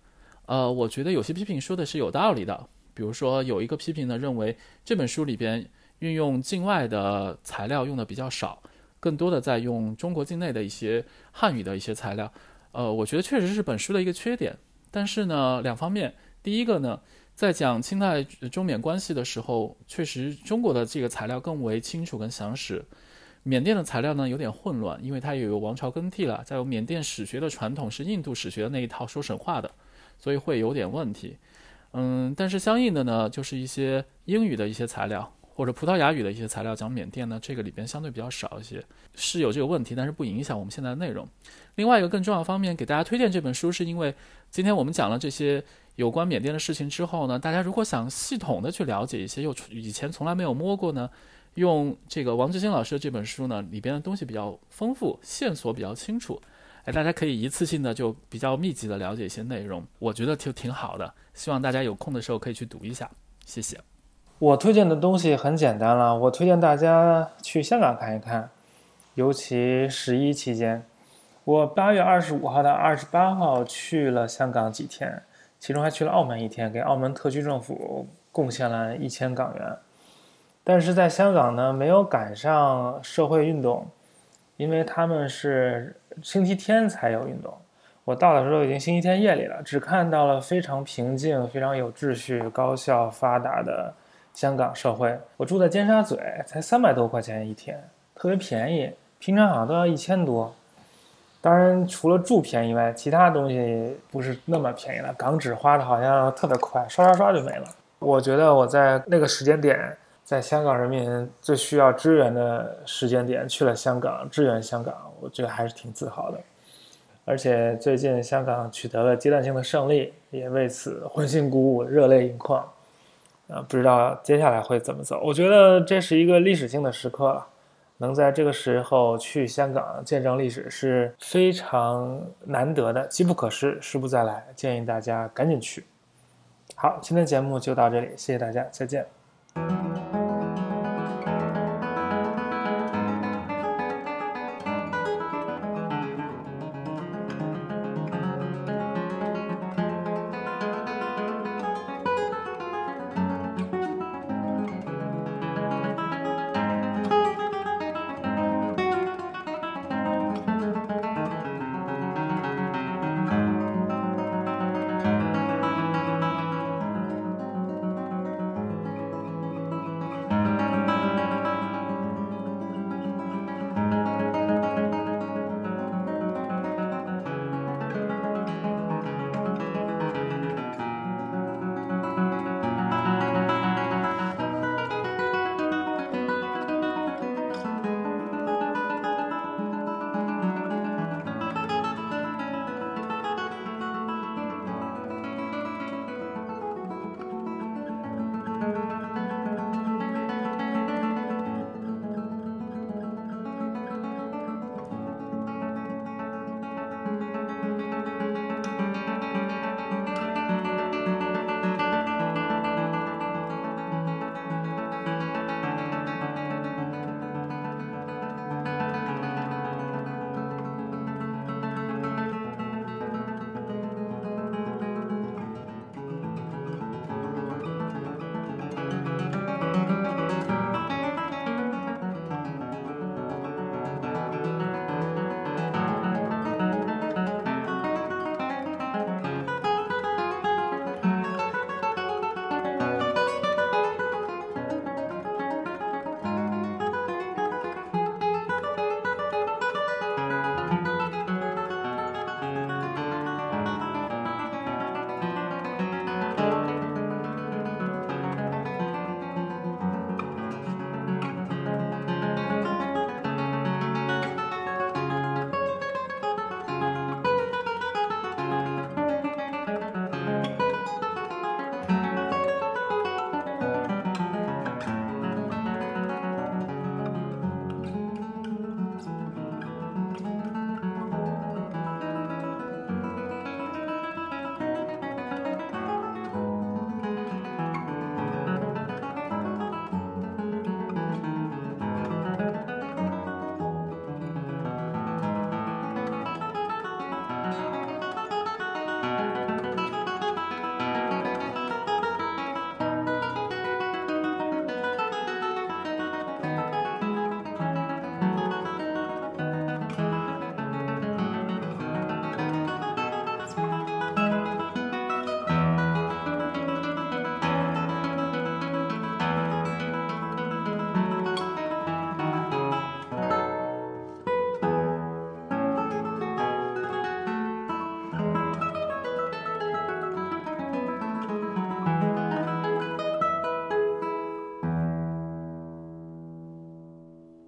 S3: 呃，我觉得有些批评说的是有道理的。比如说，有一个批评呢，认为这本书里边运用境外的材料用的比较少，更多的在用中国境内的一些汉语的一些材料。呃，我觉得确实是本书的一个缺点。但是呢，两方面，第一个呢，在讲清代中缅关系的时候，确实中国的这个材料更为清楚跟详实。
S2: 缅甸的材料呢有点混乱，因为它也有王朝更替了，再有缅甸史学的传统是印度史学的那一套说神话的，所以会有点问题。嗯，但是相应的呢，就是一些英语的一些材料或者葡萄牙语的一些材料讲缅甸呢，这个里边相对比较少一些，是有这个问题，但是不影响我们现在的内容。另外一个更重要方面，给大家推荐这本书，是因为今天我们讲了这些有关缅甸的事情之后呢，大家如果想系统的去了解一些又以前从来没有摸过呢。用这个王志新老师的这本书呢，里边的东西比较丰富，线索比较清楚，哎，大家可以一次性的就比较密集的了解一些内容，我觉得就挺好的。希望大家有空的时候可以去读一下，谢谢。
S1: 我推荐的东西很简单了，我推荐大家去香港看一看，尤其十一期间，我八月二十五号到二十八号去了香港几天，其中还去了澳门一天，给澳门特区政府贡献了一千港元。但是在香港呢，没有赶上社会运动，因为他们是星期天才有运动。我到的时候已经星期天夜里了，只看到了非常平静、非常有秩序、高效发达的香港社会。我住在尖沙咀，才三百多块钱一天，特别便宜。平常好像都要一千多。当然，除了住便宜外，其他东西不是那么便宜了。港纸花的好像特别快，刷刷刷就没了。我觉得我在那个时间点。在香港人民最需要支援的时间点去了香港支援香港，我觉得还是挺自豪的。而且最近香港取得了阶段性的胜利，也为此欢欣鼓舞、热泪盈眶。啊，不知道接下来会怎么走？我觉得这是一个历史性的时刻了，能在这个时候去香港见证历史是非常难得的，机不可失，失不再来。建议大家赶紧去。好，今天节目就到这里，谢谢大家，再见。